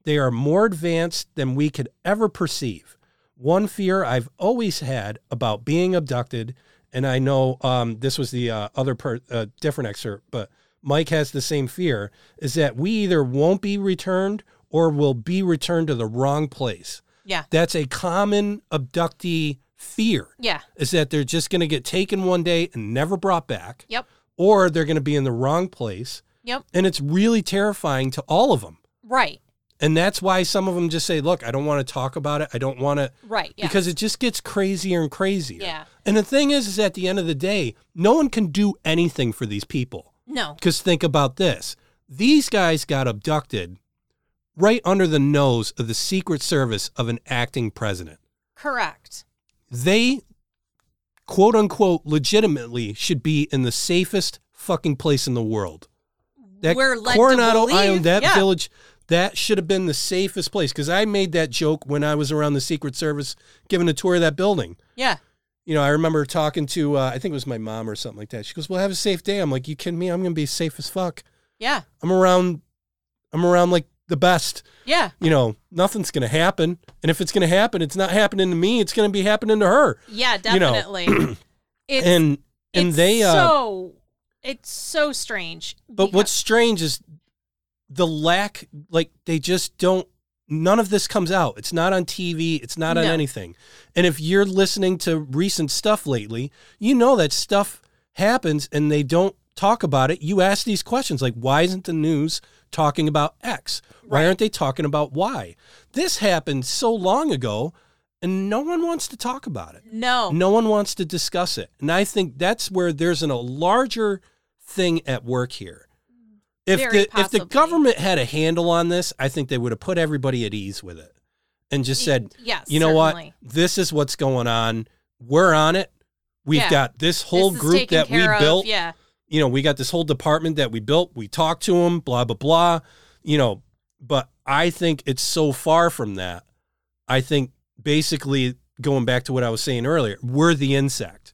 They are more advanced than we could ever perceive. One fear I've always had about being abducted, and I know um, this was the uh, other per- uh, different excerpt, but Mike has the same fear, is that we either won't be returned or will be returned to the wrong place. Yeah. That's a common abductee fear Yeah. is that they're just going to get taken one day and never brought back, Yep. or they're going to be in the wrong place. Yep. And it's really terrifying to all of them. Right. And that's why some of them just say, look, I don't want to talk about it. I don't want to, Right. Yeah. because it just gets crazier and crazier. Yeah. And the thing is, is at the end of the day, no one can do anything for these people. no. Because think about this these guys got abducted right under the nose of the Secret Service of an acting president. Correct. they quote unquote legitimately should be in the safest fucking place in the world. That We're Coronado Island, that yeah. village, that should have been the safest place. Because I made that joke when I was around the Secret Service giving a tour of that building. Yeah. You know, I remember talking to, uh, I think it was my mom or something like that. She goes, "Well, have a safe day." I'm like, "You kidding me? I'm gonna be safe as fuck. Yeah. I'm around, I'm around like the best. Yeah. You know, nothing's gonna happen. And if it's gonna happen, it's not happening to me. It's gonna be happening to her. Yeah, You know, definitely. <clears throat> it's, and and it's they, uh, so it's so strange. But because- what's strange is the lack, like, they just don't, none of this comes out. It's not on TV, it's not on No. anything. And if you're listening to recent stuff lately, you know that stuff happens and they don't talk about it. You ask these questions like, why isn't the news talking about X? Why Right. aren't they talking about Y? This happened so long ago and no one wants to talk about it. no, No one wants to discuss it. And I think that's where there's an, a larger thing at work here. If Very the if the government had a handle on this, I think they would have put everybody at ease with it and just said, yes, you know certainly. what? This is what's going on. We're on it. We've Yeah. got this whole This group that we of, built. Yeah, You know, we got this whole department that we built. We talked to them, blah, blah, blah. You know, but I think it's so far from that. I think basically going back to what I was saying earlier, we're the insect.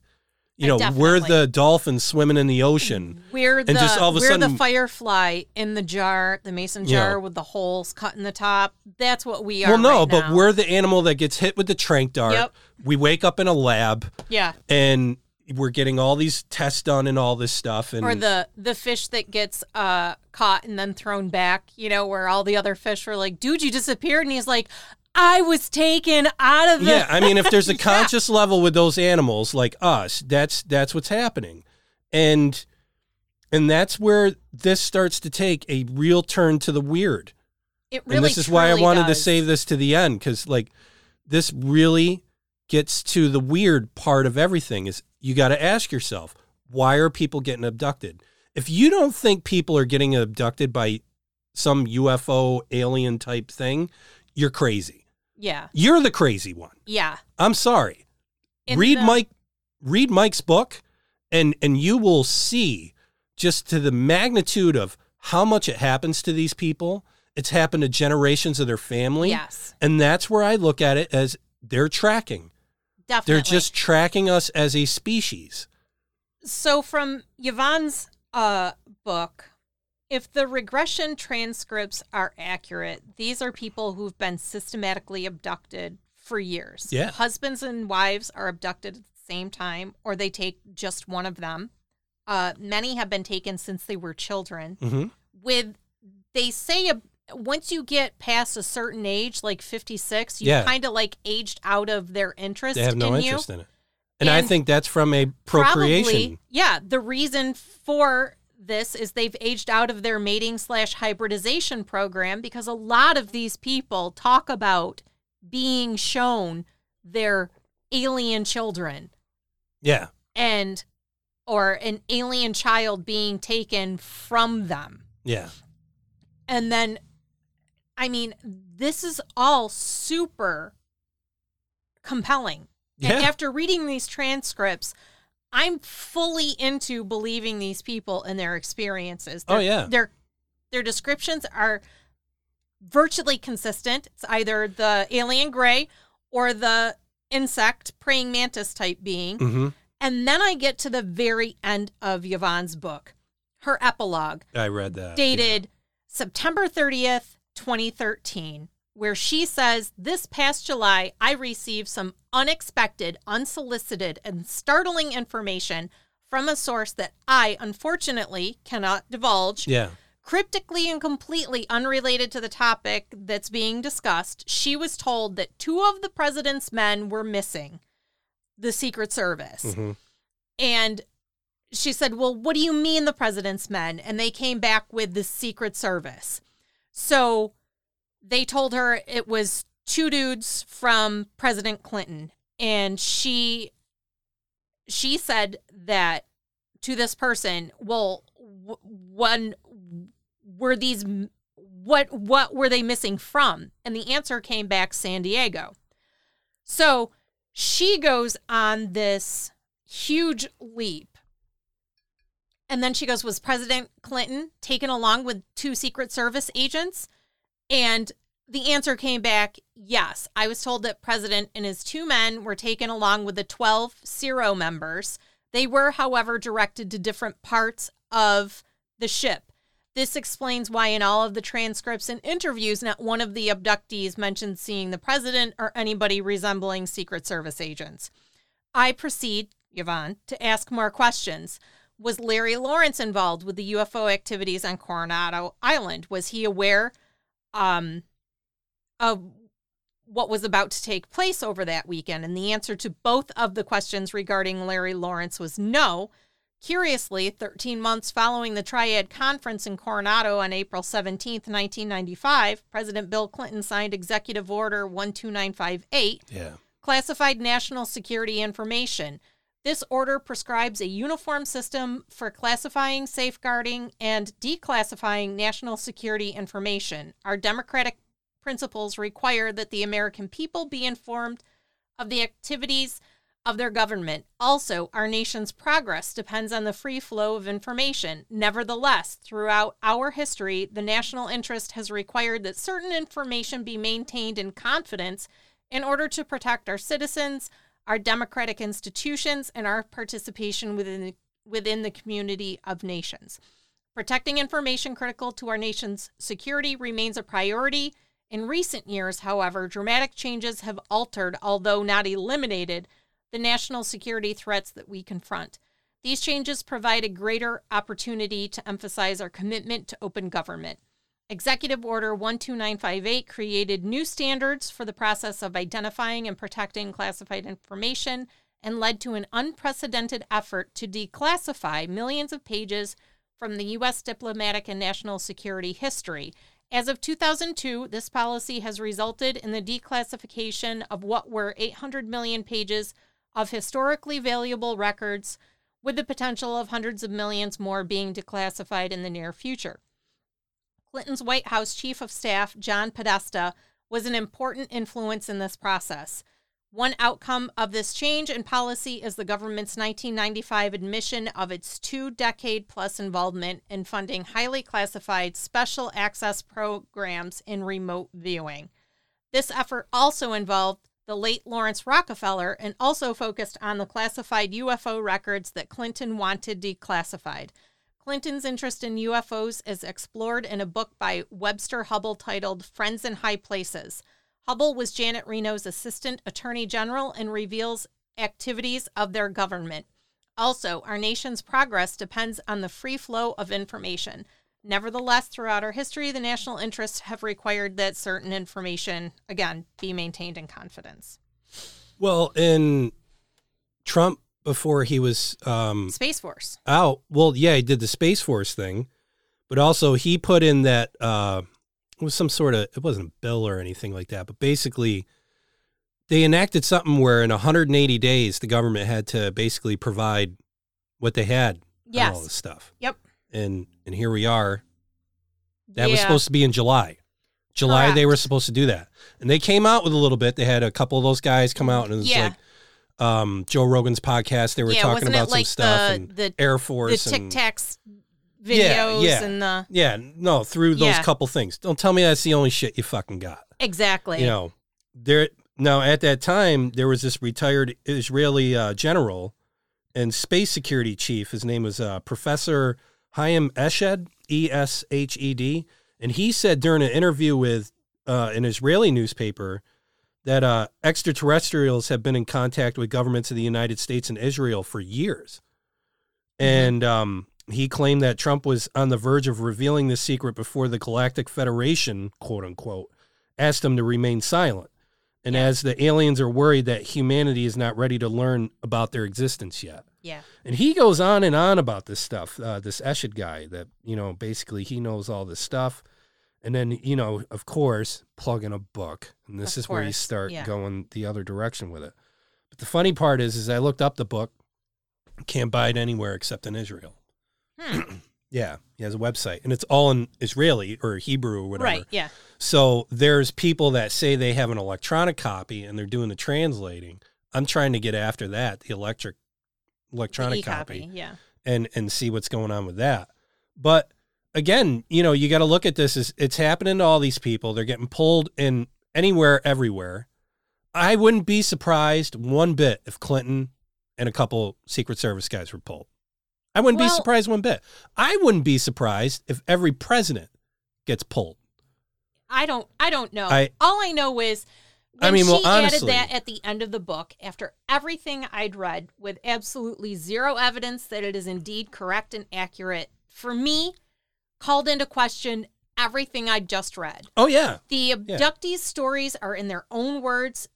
You know, Uh, we're the dolphin swimming in the ocean. <laughs> we're the just all of a we're sudden- the firefly in the jar, the mason Yeah. jar with the holes cut in the top. That's what we are. Well, no, right but now. we're the animal that gets hit with the trank dart. Yep. We wake up in a lab yeah, and we're getting all these tests done and all this stuff. And or the the fish that gets uh caught and then thrown back. You know, where all the other fish were like, "Dude, you disappeared," and he's like, "I was taken out of the." yeah, I mean, if there's a <laughs> Yeah. conscious level with those animals like us, that's that's what's happening, and and that's where this starts to take a real turn to the weird. It really and this is why I wanted does. to save this to the end because like this really gets to the weird part of everything. Is you got to ask yourself why are people getting abducted? If you don't think people are getting abducted by some UFO alien type thing, you're crazy. Yeah, You're the crazy one. yeah. I'm sorry. In read the- Mike read Mike's book and and you will see just to the magnitude of how much it happens to these people. It's happened to generations of their family. Yes, And that's where I look at it as they're tracking. definitely. They're just tracking us as a species. so from Yvonne's uh, book, if the regression transcripts are accurate, these are people who've been systematically abducted for years. Yeah. Husbands and wives are abducted at the same time, or they take just one of them. Uh, many have been taken since they were children. hmm With, they say, uh, once you get past a certain age, like 56, you Yeah. kind of like aged out of their interest They have no in interest you. in it. And, I think that's from a procreation. Probably, yeah. The reason for this is they've aged out of their mating slash hybridization program because a lot of these people talk about being shown their alien children Yeah. and or an alien child being taken from them. Yeah. And then I mean, this is all super compelling. And Yeah. after reading these transcripts, I'm fully into believing these people and their experiences. Oh, Their- yeah. Their their descriptions are virtually consistent. It's either the alien gray or the insect praying mantis type being. hmm And then I get to the very end of Yvonne's book, her epilogue I read that. dated September 30th, 2013, where she says, This past July, I received some unexpected, unsolicited, and startling information from a source that I, unfortunately, cannot divulge. Yeah. Cryptically and completely unrelated to the topic that's being discussed, she was told that two of the president's men were missing, the Secret Service. hmm And she said, Well, what do you mean the president's men? And they came back with the Secret Service. So they told her it was two dudes from President Clinton. And she she said that to this person, well, one were these what what were they missing from? And the answer came back San Diego. So she goes on this huge leap And then she goes, Was President Clinton taken along with two Secret Service agents? And the answer came back yes. I was told that President and his two men were taken along with the 12 CERO members. They were, however, directed to different parts of the ship. This explains why, in all of the transcripts and interviews, not one of the abductees mentioned seeing the president or anybody resembling Secret Service agents. I proceed, Yvonne, to ask more questions. Was Larry Lawrence involved with the UFO activities on Coronado Island? Was he aware um, of what was about to take place over that weekend? And the answer to both of the questions regarding Larry Lawrence was no. Curiously, 13 months following the Triad Conference in Coronado on April 17, 1995, President Bill Clinton signed Executive Order 12958, Yeah. classified national security information. This order prescribes a uniform system for classifying, safeguarding, and declassifying national security information. Our democratic principles require that the American people be informed of the activities of their government. Also, our nation's progress depends on the free flow of information. Nevertheless, throughout our history, the national interest has required that certain information be maintained in confidence in order to protect our citizens, our democratic institutions, and our participation within the, within the community of nations. Protecting information critical to our nation's security remains a priority. In recent years, however, dramatic changes have altered, although not eliminated, the national security threats that we confront. These changes provide a greater opportunity to emphasize our commitment to open government. Executive Order 12958 created new standards for the process of identifying and protecting classified information and led to an unprecedented effort to declassify millions of pages from the U.S. diplomatic and national security history. As of 2002, this policy has resulted in the declassification of what were 800 million pages of historically valuable records, with the potential of hundreds of millions more being declassified in the near future. Clinton's White House Chief of Staff, John Podesta, was an important influence in this process. One outcome of this change in policy is the government's 1995 admission of its two decade plus involvement in funding highly classified special access programs in remote viewing. This effort also involved the late Laurance Rockefeller and also focused on the classified UFO records that Clinton wanted declassified. Clinton's interest in UFOs is explored in a book by Webster Hubbell titled Friends in High Places. Hubbell was Janet Reno's assistant attorney general and reveals activities of their government. Also, our nation's progress depends on the free flow of information. Nevertheless, throughout our history, the national interests have required that certain information, again, be maintained in confidence. Well, in Trump before he was um, Space Force. Oh well, yeah, he did the Space Force thing, but also he put in that uh, it was some sort of it wasn't a bill or anything like that, but basically they enacted something where in 180 days the government had to basically provide what they had on all this stuff. Yep. And and here we are. That was supposed to be in July. July they were supposed to do that. And they came out with a little bit. They had a couple of those guys come out and it was Yeah. like um, Joe Rogan's podcast. They were yeah, talking about like some stuff the and the Air Force, the Tic Tacs Yeah, videos yeah. and the yeah, no, through those Yeah. couple things. Don't tell me that's the only shit you fucking got. exactly. You know, there now at that time there was this retired Israeli uh, general and space security chief. His name was uh, Professor Chaim Eshed, E S H E D, and he said during an interview with uh, an Israeli newspaper that uh, extraterrestrials have been in contact with governments of the United States and Israel for years. And um, he claimed that Trump was on the verge of revealing this secret before the Galactic Federation, quote unquote, asked him to remain silent. And Yeah. as the aliens are worried that humanity is not ready to learn about their existence yet. Yeah. And he goes on and on about this stuff, uh, this Eshed guy that, you know, basically he knows all this stuff. And then, you know, of course, plug in a book. And this Of is where you start yeah. going the other direction with it. But the funny part is, is I looked up the book. Can't buy it anywhere except in Israel. Hmm. <clears throat> Yeah, he has a website, and it's all in Israeli or Hebrew or whatever. Right. Yeah. So there's people that say they have an electronic copy and they're doing the translating. I'm trying to get after that, the electric electronic e-copy. copy, Yeah. and and see what's going on with that. But again, you know, you got to look at this as it's happening to all these people. They're getting pulled in anywhere, everywhere. I wouldn't be surprised one bit if Clinton and a couple Secret Service guys were pulled. I wouldn't be surprised one bit. I wouldn't be surprised if every president gets pulled. I don't I don't know. I- All I know is I when mean, well, she honestly- added that at the end of the book after everything I'd read with absolutely zero evidence that it is indeed correct and accurate for me called into question everything I just read. Oh yeah, The abductees' stories are in their own words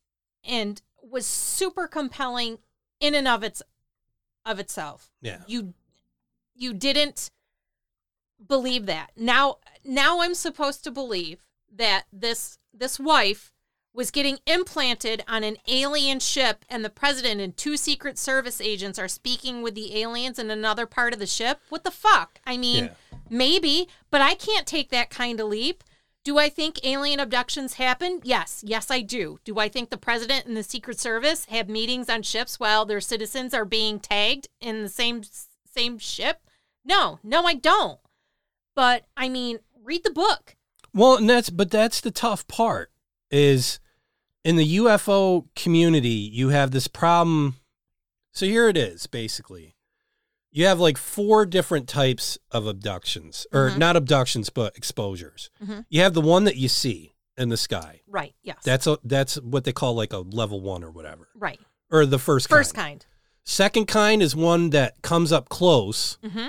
and was super compelling in and of its of itself. yeah. You you didn't believe that. Now now I'm supposed to believe that this this wife was getting implanted on an alien ship and the president and two secret service agents are speaking with the aliens in another part of the ship. What the fuck? I mean, Yeah. maybe, but I can't take that kind of leap. Do I think alien abductions happen? Yes, yes, I do. Do I think the president and the Secret Service have meetings on ships while their citizens are being tagged in the same same ship? No, no, I don't. But I mean, read the book. Well, and that's but that's the tough part is in the UFO community, you have this problem. So here it is, basically. You have like four different types of abductions, or Mhm. not abductions, but exposures. Mhm. You have the one that you see in the sky. Right. Yes. That's a that's what they call like a level one or whatever, right. or the first First kind. kind. Second kind is one that comes up close Mm-hmm.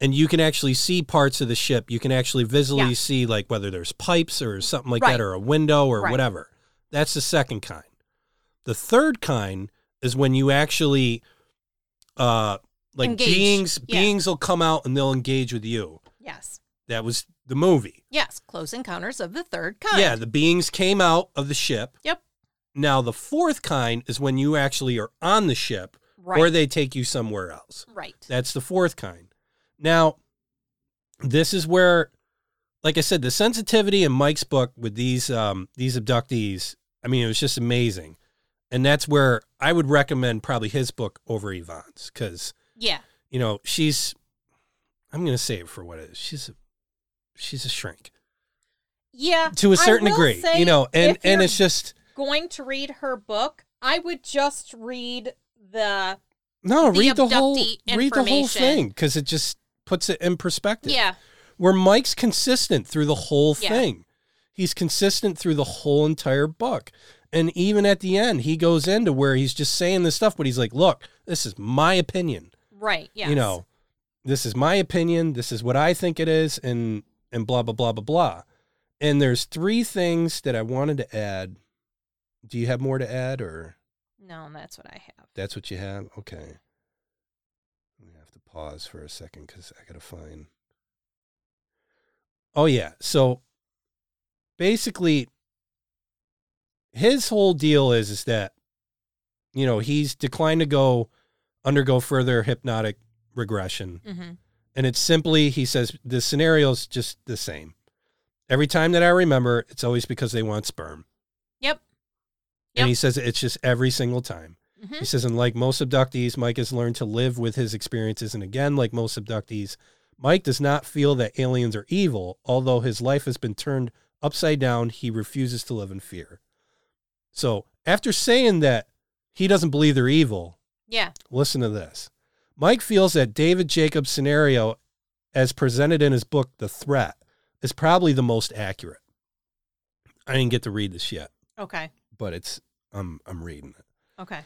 and you can actually see parts of the ship. You can actually visually Yeah. see like whether there's pipes or something like Right. that, or a window or Right. whatever. That's the second kind. The third kind is when you actually, uh, like Engage. beings Yeah. beings will come out and they'll engage with you. Yes. That was the movie. Yes. Close encounters of the third kind. Yeah, the beings came out of the ship. Yep. Now the fourth kind is when you actually are on the ship, Right. or they take you somewhere else. right. That's the fourth kind. Now, this is where, like I said, the sensitivity in Mike's book with these um, these abductees. I mean, it was just amazing, and that's where I would recommend probably his book over Yvonne's because yeah. you know she's. I'm going to say it for what it is. She's a she's a shrink Yeah. to a certain degree, you know, and if and you're it's just going to read her book, I would just read the no the read the whole read the whole thing because it just puts it in perspective. yeah. Where Mike's consistent through the whole Yeah. thing. He's consistent through the whole entire book. And even at the end, he goes into where he's just saying this stuff, but he's like, look, this is my opinion. Right. Yes. You know, this is my opinion. This is what I think it is, and and blah blah blah blah blah. And there's three things that I wanted to add. Do you have more to add or No, that's what I have. that's what you have? Okay. We have to pause for a second because I gotta find. Oh yeah. So basically, his whole deal is is that you know he's declined to go undergo further hypnotic regression, Mm-hmm. and it's simply he says the scenario's just the same. Every time that I remember, it's always because they want sperm. Yep. And he says it's just every single time. Mm-hmm. He says, and like most abductees, Mike has learned to live with his experiences. And again, like most abductees, Mike does not feel that aliens are evil. Although his life has been turned upside down, he refuses to live in fear. So after saying that he doesn't believe they're evil, Yeah. listen to this. Mike feels that David Jacobs' scenario, as presented in his book, The Threat, is probably the most accurate. I didn't get to read this yet, Okay. but it's I'm I'm reading it. Okay.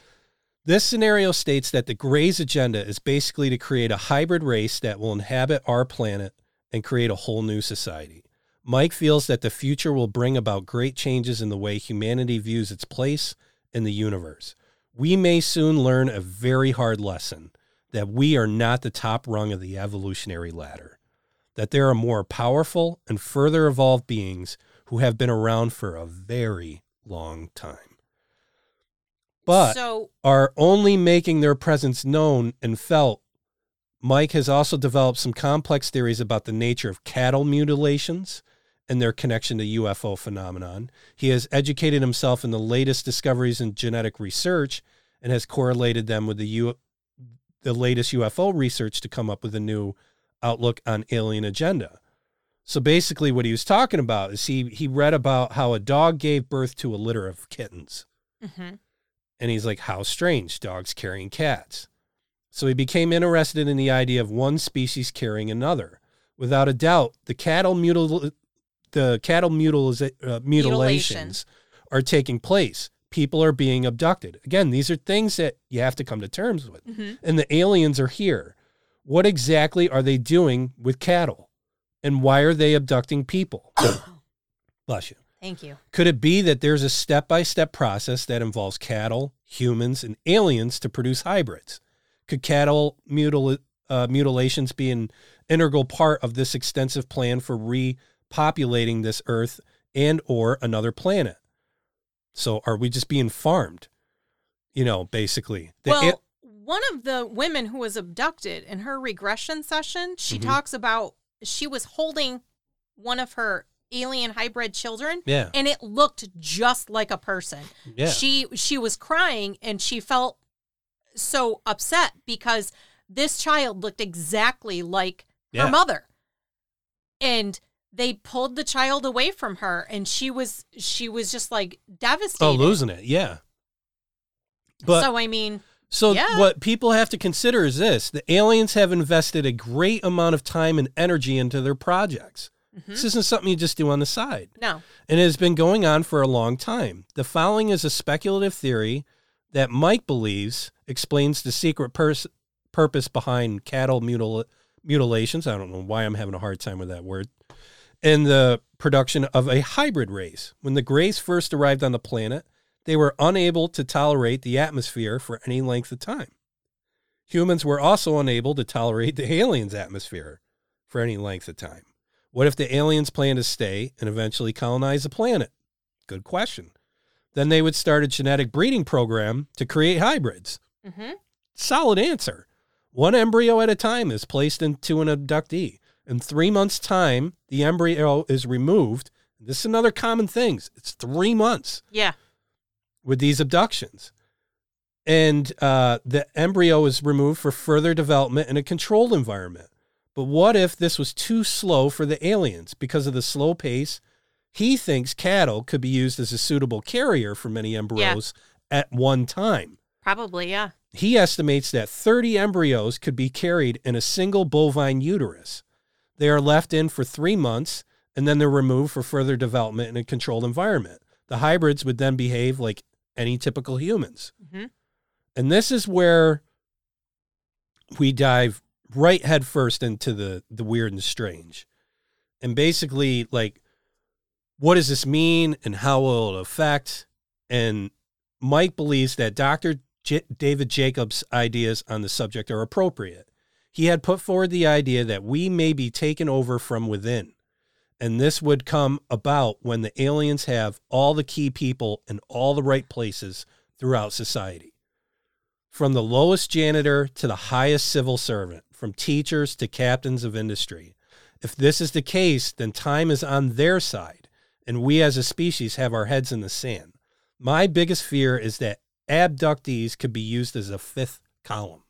This scenario states that the Greys agenda is basically to create a hybrid race that will inhabit our planet and create a whole new society. Mike feels that the future will bring about great changes in the way humanity views its place in the universe. We may soon learn a very hard lesson that we are not the top rung of the evolutionary ladder, that there are more powerful and further evolved beings who have been around for a very long time. But so are only making their presence known and felt. Mike has also developed some complex theories about the nature of cattle mutilations and their connection to UFO phenomenon. He has educated himself in the latest discoveries in genetic research and has correlated them with the U- the latest UFO research to come up with a new outlook on alien agenda. So basically, what he was talking about is he he read about how a dog gave birth to a litter of kittens, hmm and he's like, "How strange! Dogs carrying cats." So he became interested in the idea of one species carrying another. Without a doubt, the cattle mutil the cattle mutiliza- uh, mutilations Mutilations. are taking place. People are being abducted. Again, these are things that you have to come to terms with. hmm And the aliens are here. What exactly are they doing with cattle? And why are they abducting people? <coughs> Bless you. Thank you. Could it be that there's a step by step process that involves cattle, humans, and aliens to produce hybrids? Could cattle mutil- uh, mutilations be an integral part of this extensive plan for repopulating this Earth and or another planet? So are we just being farmed? You know, basically. The well, one of the women who was abducted in her regression session, she Mhm. talks about she was holding one of her alien hybrid children yeah, and it looked just like a person. yeah. She she was crying and she felt so upset because this child looked exactly like Yeah. her mother. And they pulled the child away from her and she was she was just like oh, devastated. Oh, losing it. Yeah. But so I mean, So Yeah. what people have to consider is this: the aliens have invested a great amount of time and energy into their projects. Mhm. This isn't something you just do on the side, no. and it has been going on for a long time. The following is a speculative theory that Mike believes explains the secret pers- purpose behind cattle mutil- mutilations. I don't know why I'm having a hard time with that word. And the production of a hybrid race. When the Greys first arrived on the planet, they were unable to tolerate the atmosphere for any length of time. Humans were also unable to tolerate the aliens' atmosphere for any length of time. What if the aliens plan to stay and eventually colonize the planet? Good question. Then they would start a genetic breeding program to create hybrids. hmm Solid answer. One embryo at a time is placed into an abductee. In three months' time, the embryo is removed. This is another common thing. It's three months Yeah. with these abductions. And uh, the embryo is removed for further development in a controlled environment. But what if this was too slow for the aliens because of the slow pace? He thinks cattle could be used as a suitable carrier for many embryos at one time. Probably, yeah. He estimates that 30 embryos could be carried in a single bovine uterus. They are left in for three months and then they're removed for further development in a controlled environment. The hybrids would then behave like any typical humans. hmm And this is where we dive right headfirst into the, the weird and strange. And basically, like, what does this mean and how will it affect? And Mike believes that Dr. J- David Jacobs' ideas on the subject are appropriate. He had put forward the idea that we may be taken over from within. And this would come about when the aliens have all the key people in all the right places throughout society. From the lowest janitor to the highest civil servant, from teachers to captains of industry. If this is the case, then time is on their side, and we as a species have our heads in the sand. My biggest fear is that abductees could be used as a fifth column.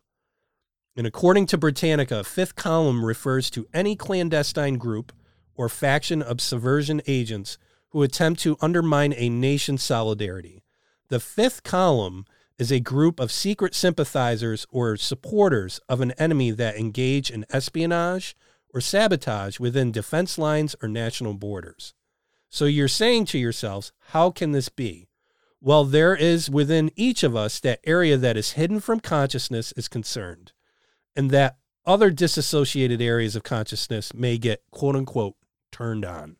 And according to Britannica, fifth column refers to any clandestine group or faction of subversion agents who attempt to undermine a nation's solidarity. The fifth column is a group of secret sympathizers or supporters of an enemy that engage in espionage or sabotage within defense lines or national borders. So you're saying to yourselves, how can this be? Well, there is within each of us that area that is hidden from consciousness is concerned, and that other disassociated areas of consciousness may get quote unquote turned on.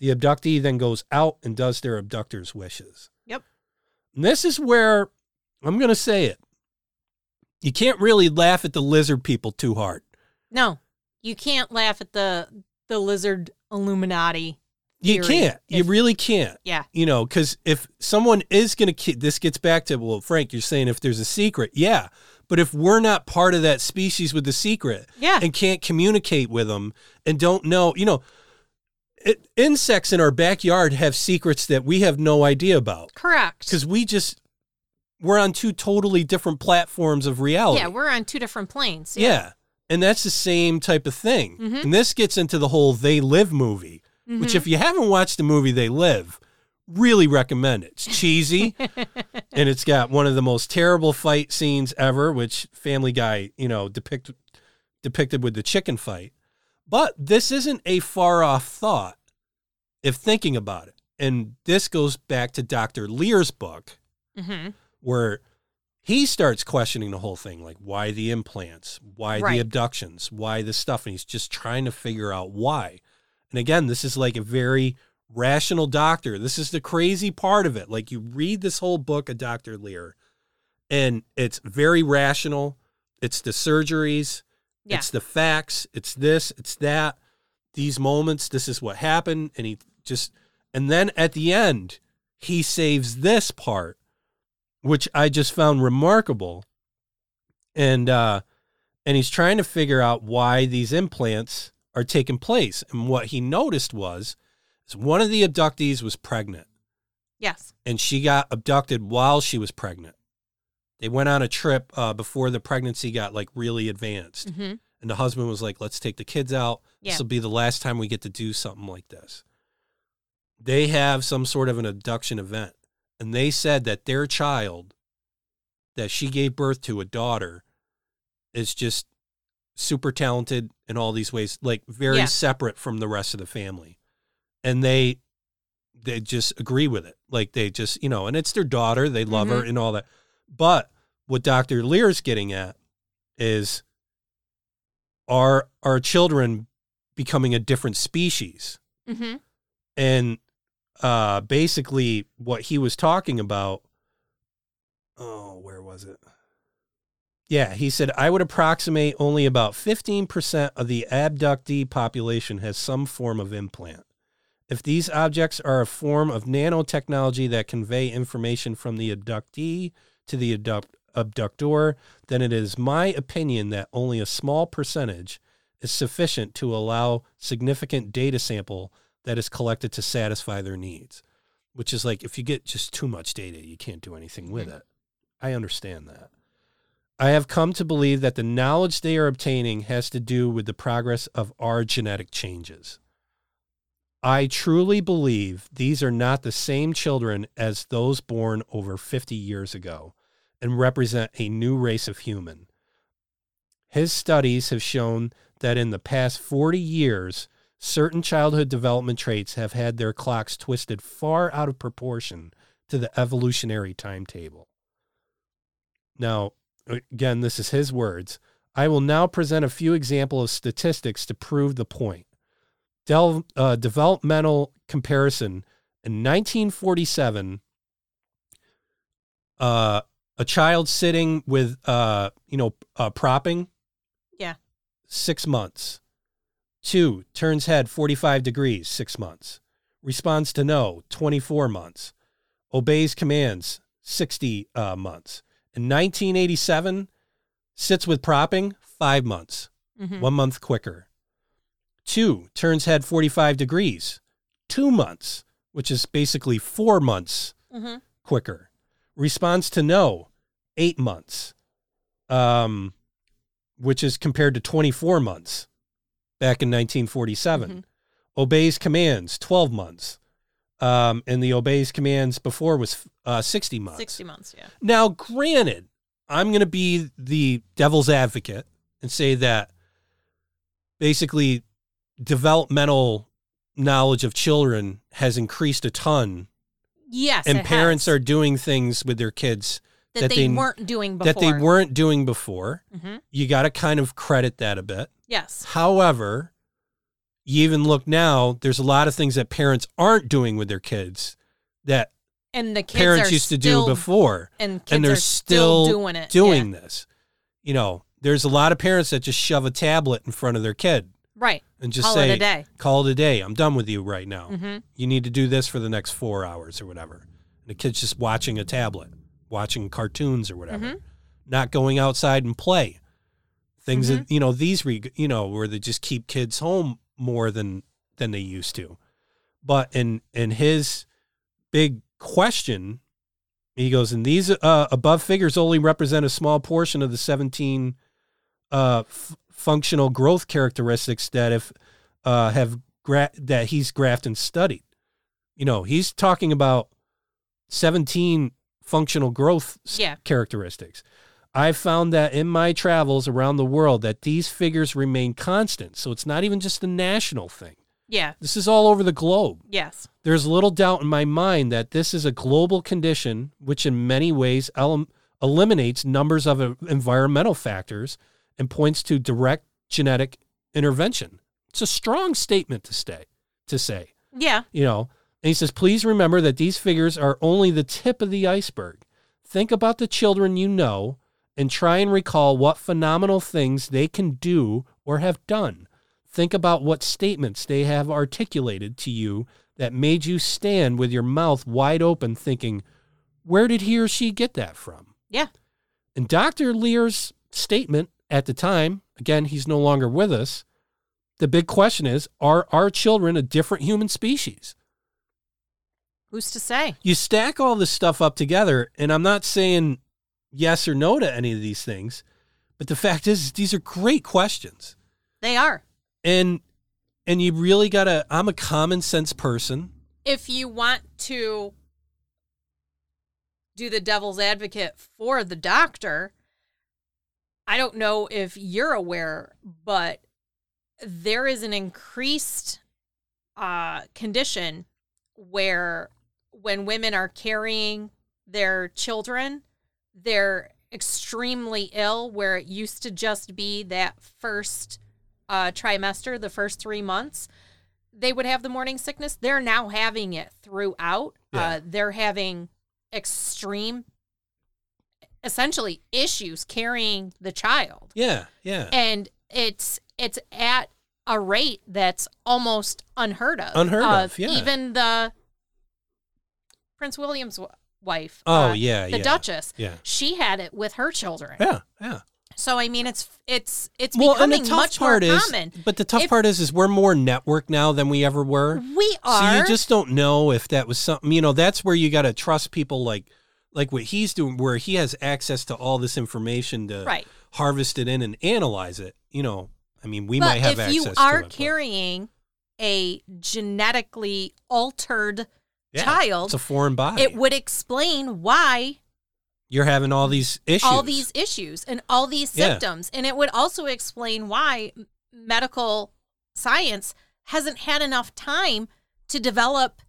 The abductee then goes out and does their abductor's wishes. Yep. And this is where I'm going to say it. You can't really laugh at the lizard people too hard. No, you can't laugh at the the lizard Illuminati. You can't. You really can't. Yeah. You know, because if someone is going to, this gets back to, well, Frank, you're saying if there's a secret. Yeah. But if we're not part of that species with the secret Yeah. and can't communicate with them and don't know, you know, it, insects in our backyard have secrets that we have no idea about Correct. because we just we're on two totally different platforms of reality. Yeah, we're on two different planes. Yeah. And that's the same type of thing. Mhm. And this gets into the whole They Live movie, which, Mhm. if you haven't watched the movie They Live, really recommend it. It's cheesy <laughs> and it's got one of the most terrible fight scenes ever, which Family Guy, you know, depict, depicted with the chicken fight. But this isn't a far off thought if thinking about it. And this goes back to Dr. Leir's book hmm where he starts questioning the whole thing like why the implants? Why Right. the abductions? Why this stuff? And he's just trying to figure out why. And again this is like a very rational doctor. This is the crazy part of it. Like you read this whole book of dr leir and it's very rational. It's the surgeries. Yeah. it's the facts. It's this. It's that. These moments this is what happened. And he just and then at the end he saves this part which I just found remarkable. And uh and he's trying to figure out why these implants are taking place. And what he noticed was is one of the abductees was pregnant Yes. and she got abducted while she was pregnant. They went on a trip uh, before the pregnancy got like really advanced. hmm And the husband was like, let's take the kids out. Yeah. This will be the last time we get to do something like this. They have some sort of an abduction event. And they said that their child that she gave birth to, a daughter, is just super talented in all these ways, like very Yeah. separate from the rest of the family. And they they just agree with it. Like they just, you know, and it's their daughter, they love her and all that. But what Dr. Leir's getting at is are our children becoming a different species? hmm And uh basically what he was talking about oh, where was it? Yeah, he said I would approximate only about 15% of the abductee population has some form of implant. If these objects are a form of nanotechnology that convey information from the abductee to the abduct- abductor, then it is my opinion that only a small percentage is sufficient to allow significant data sample that is collected to satisfy their needs. Which is like if you get just too much data, you can't do anything with hmm. it. I understand that. I have come to believe that the knowledge they are obtaining has to do with the progress of our genetic changes. I truly believe these are not the same children as those born over 50 years ago and represent a new race of human. His studies have shown that in the past 40 years, certain childhood development traits have had their clocks twisted far out of proportion to the evolutionary timetable. Now, again, this is his words. I will now present a few examples of statistics to prove the point. Del, uh, developmental comparison in 1947, uh, a child sitting with, uh, you know, uh, propping, Yeah. six months. Two, turns head 45 degrees, six months. Responds to no, 24 months. Obeys commands, 60 uh, months. In 1987, sits with propping, five months, hmm one month quicker. Two, turns head 45 degrees, two months, which is basically four months hmm quicker. Responds to no, eight months, um, which is compared to 24 months back in 1947. Mhm. Obeys commands, 12 months. Um, and the obeys commands before was uh, 60 months. 60 months, yeah. Now, granted, I'm going to be the devil's advocate and say that basically developmental knowledge of children has increased a ton Yes. and parents has. are doing things with their kids that, that they, they- weren't doing before. that they weren't doing before. hmm You got to kind of credit that a bit. Yes. However, you even look now, there's a lot of things that parents aren't doing with their kids that And the kids parents used to still, do before. and kids and they're are still, still doing it. doing this. You know, there's a lot of parents that just shove a tablet in front of their kid Right. and just Call say, it a day. "Call it a day. I'm done with you right now. hmm You need to do this for the next four hours or whatever." And the kid's just watching a tablet, watching cartoons or whatever, Mhm. not going outside and play. Things Mm-hmm. that you know these re, you know where they just keep kids home more than than they used to. But in in his big question He goes, and these uh, above figures only represent a small portion of the 17 uh, f- functional growth characteristics that if uh, have gra- that he's graphed and studied. You know, he's talking about 17 functional growth Yeah. characteristics. I've found that in my travels around the world that these figures remain constant. So it's not even just a national thing. Yeah. This is all over the globe. Yes. There's little doubt in my mind that this is a global condition which, in many ways, elim- eliminates numbers of environmental factors and points to direct genetic intervention. It's a strong statement to stay to say, Yeah. you know. And he says, please remember that these figures are only the tip of the iceberg. Think about the children you know and try and recall what phenomenal things they can do or have done. Think about what statements they have articulated to you that made you stand with your mouth wide open, thinking, where did he or she get that from? Yeah. And Dr. Leir's statement at the time, again, he's no longer with us. The big question is are our children a different human species? Who's to say? You stack all this stuff up together, and I'm not saying yes or no to any of these things, but the fact is, these are great questions. They are. And and you really gotta I'm a common sense person. If you want to do the devil's advocate for the doctor, I don't know if you're aware, but there is an increased uh, condition where when women are carrying their children, they're extremely ill, where it used to just be that first uh, trimester, the first three months, they would have the morning sickness. They're now having it throughout. Yeah. Uh, they're having extreme, essentially, issues carrying the child Yeah, yeah. and it's it's at a rate that's almost unheard of. Unheard Uh, of, yeah. Even the Prince William's w- wife, Oh, uh, yeah, the yeah. Duchess, Yeah. she had it with her children. Yeah, yeah. So I mean, it's it's it's Well, and becoming the tough much part more is, common. but the tough If- part is, is we're more network now than we ever were. We are. So you just don't know if that was something. You know, that's where you got to trust people like like what he's doing, where he has access to all this information to right. harvest it in and analyze it. You know, I mean, we but might have if access you to are it. but- carrying a genetically altered Yeah, child, it's a foreign body. it would explain why You're having all these issues. all these issues and all these Yeah. symptoms. And it would also explain why medical science hasn't had enough time to develop,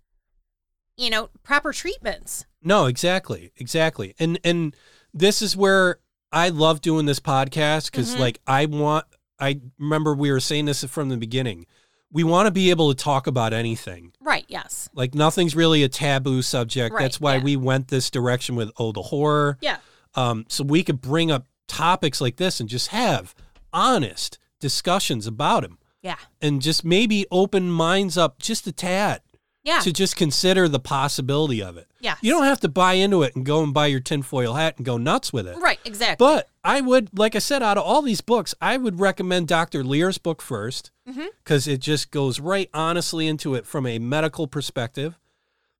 you know, proper treatments. No, exactly, exactly. And and this is where I love doing this podcast because Mhm. like I want. I remember we were saying this from the beginning. We want to be able to talk about anything. Right. Yes. Like nothing's really a taboo subject. Right, That's why yeah. we went this direction with oh the horror. Yeah. Um, so we could bring up topics like this and just have honest discussions about them, Yeah. and just maybe open minds up just a tad Yeah. to just consider the possibility of it. yeah. You don't have to buy into it and go and buy your tinfoil hat and go nuts with it. Right. Exactly. But I would, like I said, out of all these books, I would recommend Dr. Leir's book first mm-hmm. because it just goes right honestly into it from a medical perspective.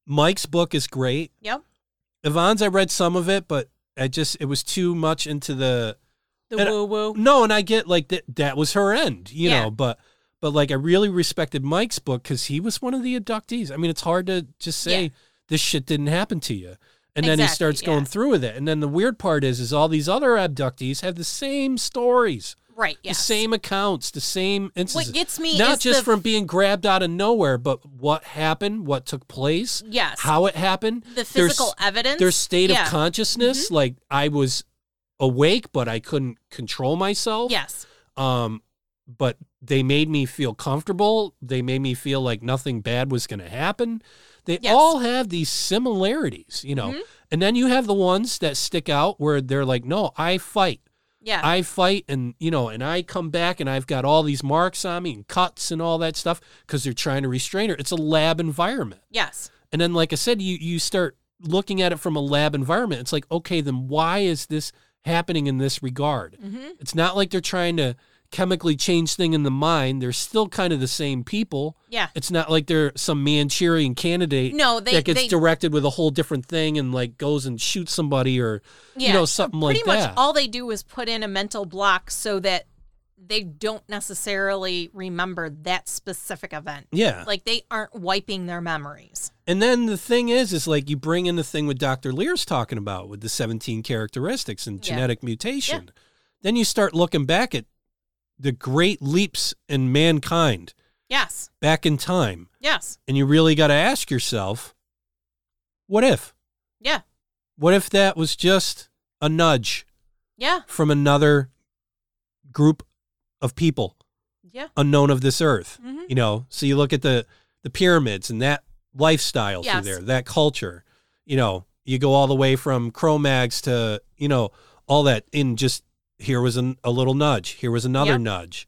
Mike's book is great. yep. Yvonne's, I read some of it, but I just, it was too much into the, The woo woo. no, and I get like that, that was her end, you Yeah. know, but, but like I really respected Mike's book because he was one of the abductees. I mean, it's hard to just say Yeah. this shit didn't happen to you. And then he starts going yeah. through with it. And then the weird part is, is all these other abductees have the same stories, Right. Yes. the same accounts, the same instances. What gets me Not just the, from being grabbed out of nowhere, but what happened, what took place, yes how it happened, the physical s- evidence. their state Yeah. Mm-hmm. of consciousness. Like I was awake, but I couldn't control myself. Yes. Um, but they made me feel comfortable. They made me feel like nothing bad was going to happen. They Yes. all have these similarities, you know. Mhm. And then you have the ones that stick out where they're like, "No, I fight. Yeah. I fight and, you know, and I come back and I've got all these marks on me and cuts and all that stuff because they're trying to restrain her. It's a lab environment. yes. And then, like I said, you you start looking at it from a lab environment. It's like, okay, then why is this happening in this regard? hmm It's not like they're trying to chemically change thing in the mind. They're still kind of the same people. Yeah. It's not like they're some Manchurian candidate No, they that gets they, directed with a whole different thing and like goes and shoots somebody or yeah, you know something like that. pretty like much that. all they do is put in a mental block so that they don't necessarily remember that specific event. yeah. Like they aren't wiping their memories. And then the thing is, is like you bring in the thing with Dr. Leir's talking about with the 17 characteristics and Yeah. genetic mutation. Then you start looking back at the great leaps in mankind Yes. back in time. Yes. And you really got to ask yourself, what if? Yeah. What if that was just a nudge Yeah. from another group of people Yeah. unknown of this earth? hmm You know, so you look at the the pyramids and that lifestyle Yes. through there, that culture. You know, you go all the way from Cro-Mags to you know all that in just here was an, a little nudge, here was another Yep. nudge.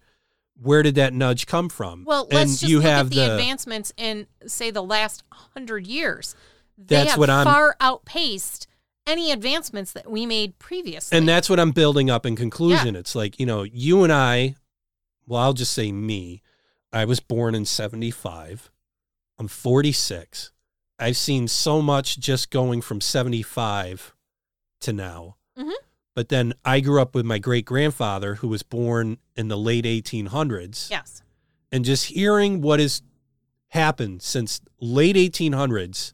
Where did that nudge come from? Well, and let's just you look have at the, advancements in, say, the last hundred years. They That's have what I'm- far outpaced any advancements that we made previously. and that's what I'm building up in conclusion. It's like, you know, you and I, well, I'll just say me. I was born in 75. I'm 46. I've seen so much just going from 75 to now. Mm Mhm. But then I grew up with my great grandfather who was born in the late 1800s. yes. And just hearing what has happened since late 1800s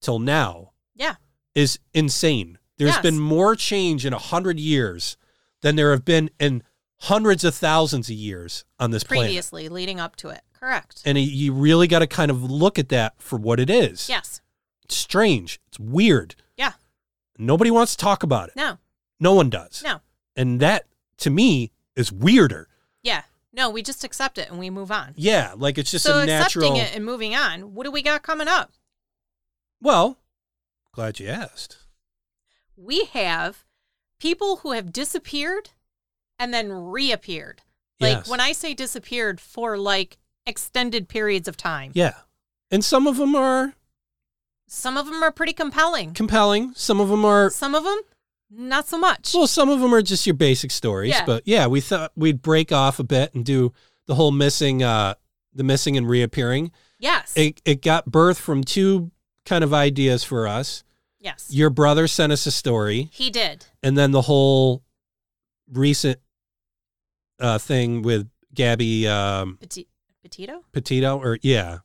till now Yeah. is insane. There's Yes. been more change in a hundred years than there have been in hundreds of thousands of years on this planet. Previously, leading up to it. Correct. And you really got to kind of look at that for what it is. yes. It's strange. It's weird. Yeah. Nobody wants to talk about it. No. No one does. No. And that, to me, is weirder. Yeah. No, we just accept it and we move on. Yeah. Like it's just so a natural. accepting it and moving on. What do we got coming up? Well, glad you asked. We have people who have disappeared and then reappeared. Like Yes. when I say disappeared for like extended periods of time. Yeah. And some of them are Some of them are pretty compelling. compelling. Some of them are Some of them not so much. Well, some of them are just your basic stories, Yeah. but yeah, we thought we'd break off a bit and do the whole missing, uh, the missing and reappearing. yes. It it got birth from two kind of ideas for us. yes. Your brother sent us a story, he did. and then the whole recent uh, thing with Gabby um, Petit, Petito? Petito, or yeah, I don't know.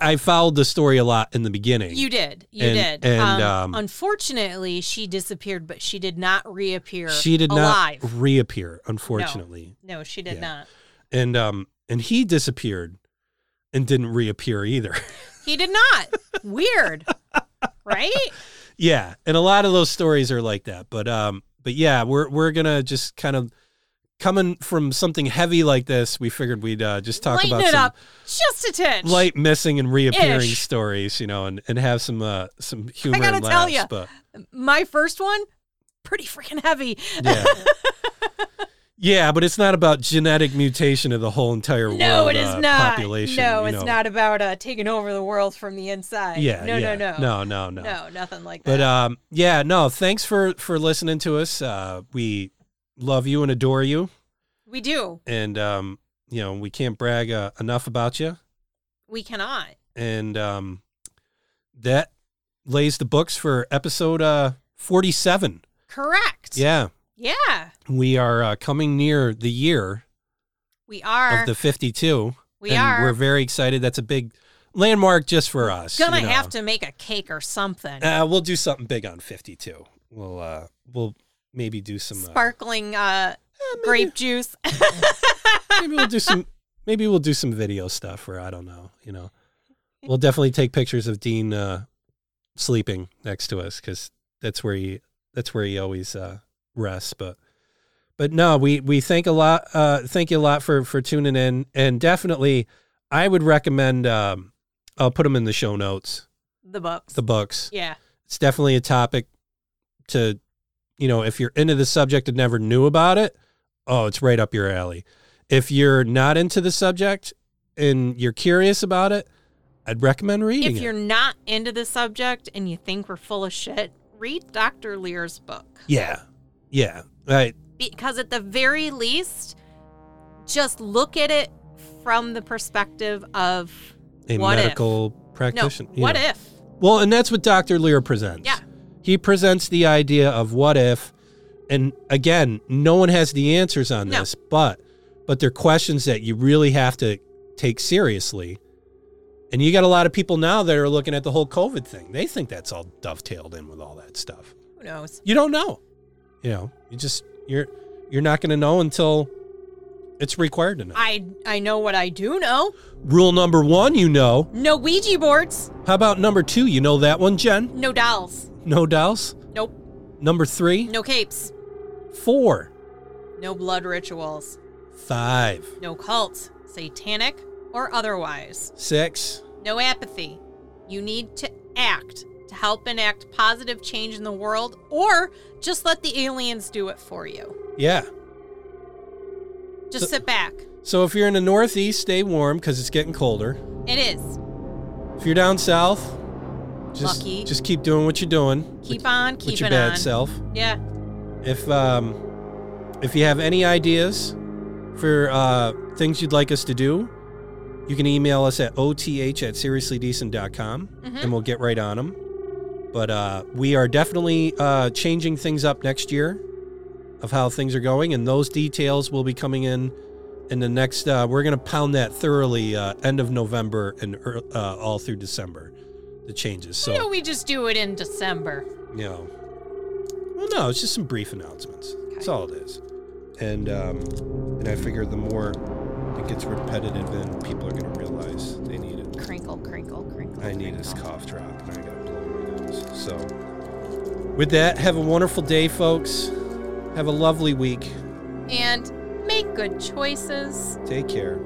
I, followed the story a lot in the beginning. You did. You And- did. and, um, um, unfortunately, she disappeared, but she did not reappear. she did alive. not reappear, unfortunately. No, she did Yeah. not. and um and he disappeared and didn't reappear either. He did not. Weird. <laughs> Right? yeah, and a lot of those stories are like that. But um but yeah, we're we're going to just kind of coming from something heavy like this, we figured we'd uh, just talk Lighten about it some up just a tinch. light missing and reappearing Ish. stories, you know, and, and have some uh some humor I gotta and tell laughs, ya. but My first one, pretty freaking heavy. yeah. <laughs> Yeah, but it's not about genetic mutation of the whole entire world No, it is uh, not. population. No, you it's know. not about uh, taking over the world from the inside. Yeah, No, yeah. no, no. no, no, no. No, nothing like that. But um, yeah, no. Thanks for for listening to us. Uh, we love you and adore you, we do. and um, you know we can't brag uh, enough about you. We cannot. And um, that lays the books for episode uh forty seven. Correct. Yeah, Yeah. we are uh, coming near the year We are. of the fifty two. we and are We're very excited. That's a big landmark just for us. gonna you know. have to make a cake or something. Uh, we'll do something big on fifty two. We'll uh, we'll maybe do some uh, Sparkling uh, maybe- grape juice. <laughs> maybe we'll do some maybe we'll do some video stuff or I don't know, you know. We'll definitely take pictures of Dean uh sleeping next to us cuz that's where he that's where he always uh rests, but but no, we we thank a lot uh thank you a lot for for tuning in and definitely I would recommend um I'll put them in the show notes, the books. the books. yeah. It's definitely a topic to you know, if you're into the subject and never knew about it, oh, it's right up your alley. If you're not into the subject and you're curious about it, I'd recommend reading If you're it. not into the subject and you think we're full of shit, read Dr. Leir's book. Yeah. Yeah. Right. because at the very least, just look at it from the perspective of A medical if. practitioner. No, what if? Well, and that's what Dr. Lear presents. Yeah. He presents the idea of what if, and again, no one has the answers on No. this, but but they're questions that you really have to take seriously. And you got a lot of people now that are looking at the whole COVID thing. They think that's all dovetailed in with all that stuff. Who knows? You don't know. You know, you just you're you're not going to know until it's required to know. I I know what I do know. Rule number 1, you know. No Ouija boards. How about number 2? You know that one, Jen? No dolls. No dolls. Nope. Number 3? No capes. 4. No blood rituals. 5. No cults, satanic or otherwise. 6. No apathy. You need to act to help enact positive change in the world, or just let the aliens do it for you. Yeah. Just So- sit back. So if you're in the Northeast, stay warm because it's getting colder. It is. If you're down south, just Lucky. just keep doing what you're doing. Keep with, on with keeping your bad on. self. Yeah. If um, if you have any ideas for uh, things you'd like us to do, you can email us at oth at seriouslydecent.com Mhm. and we'll get right on them. But uh, we are definitely uh, changing things up next year of how things are going, and those details will be coming in in the next. Uh, we're going to pound that thoroughly uh, end of November and uh, all through December. The changes. So we just do it in December? you know. Well, no, it's just some brief announcements. That's all it is. And um, and I figure the more it gets repetitive, then people are going to realize they need it. Crinkle, crinkle, crinkle. I need this cough drop, and I got to blow my nose. So, with that, have a wonderful day, folks. Have a lovely week. And make good choices. Take care.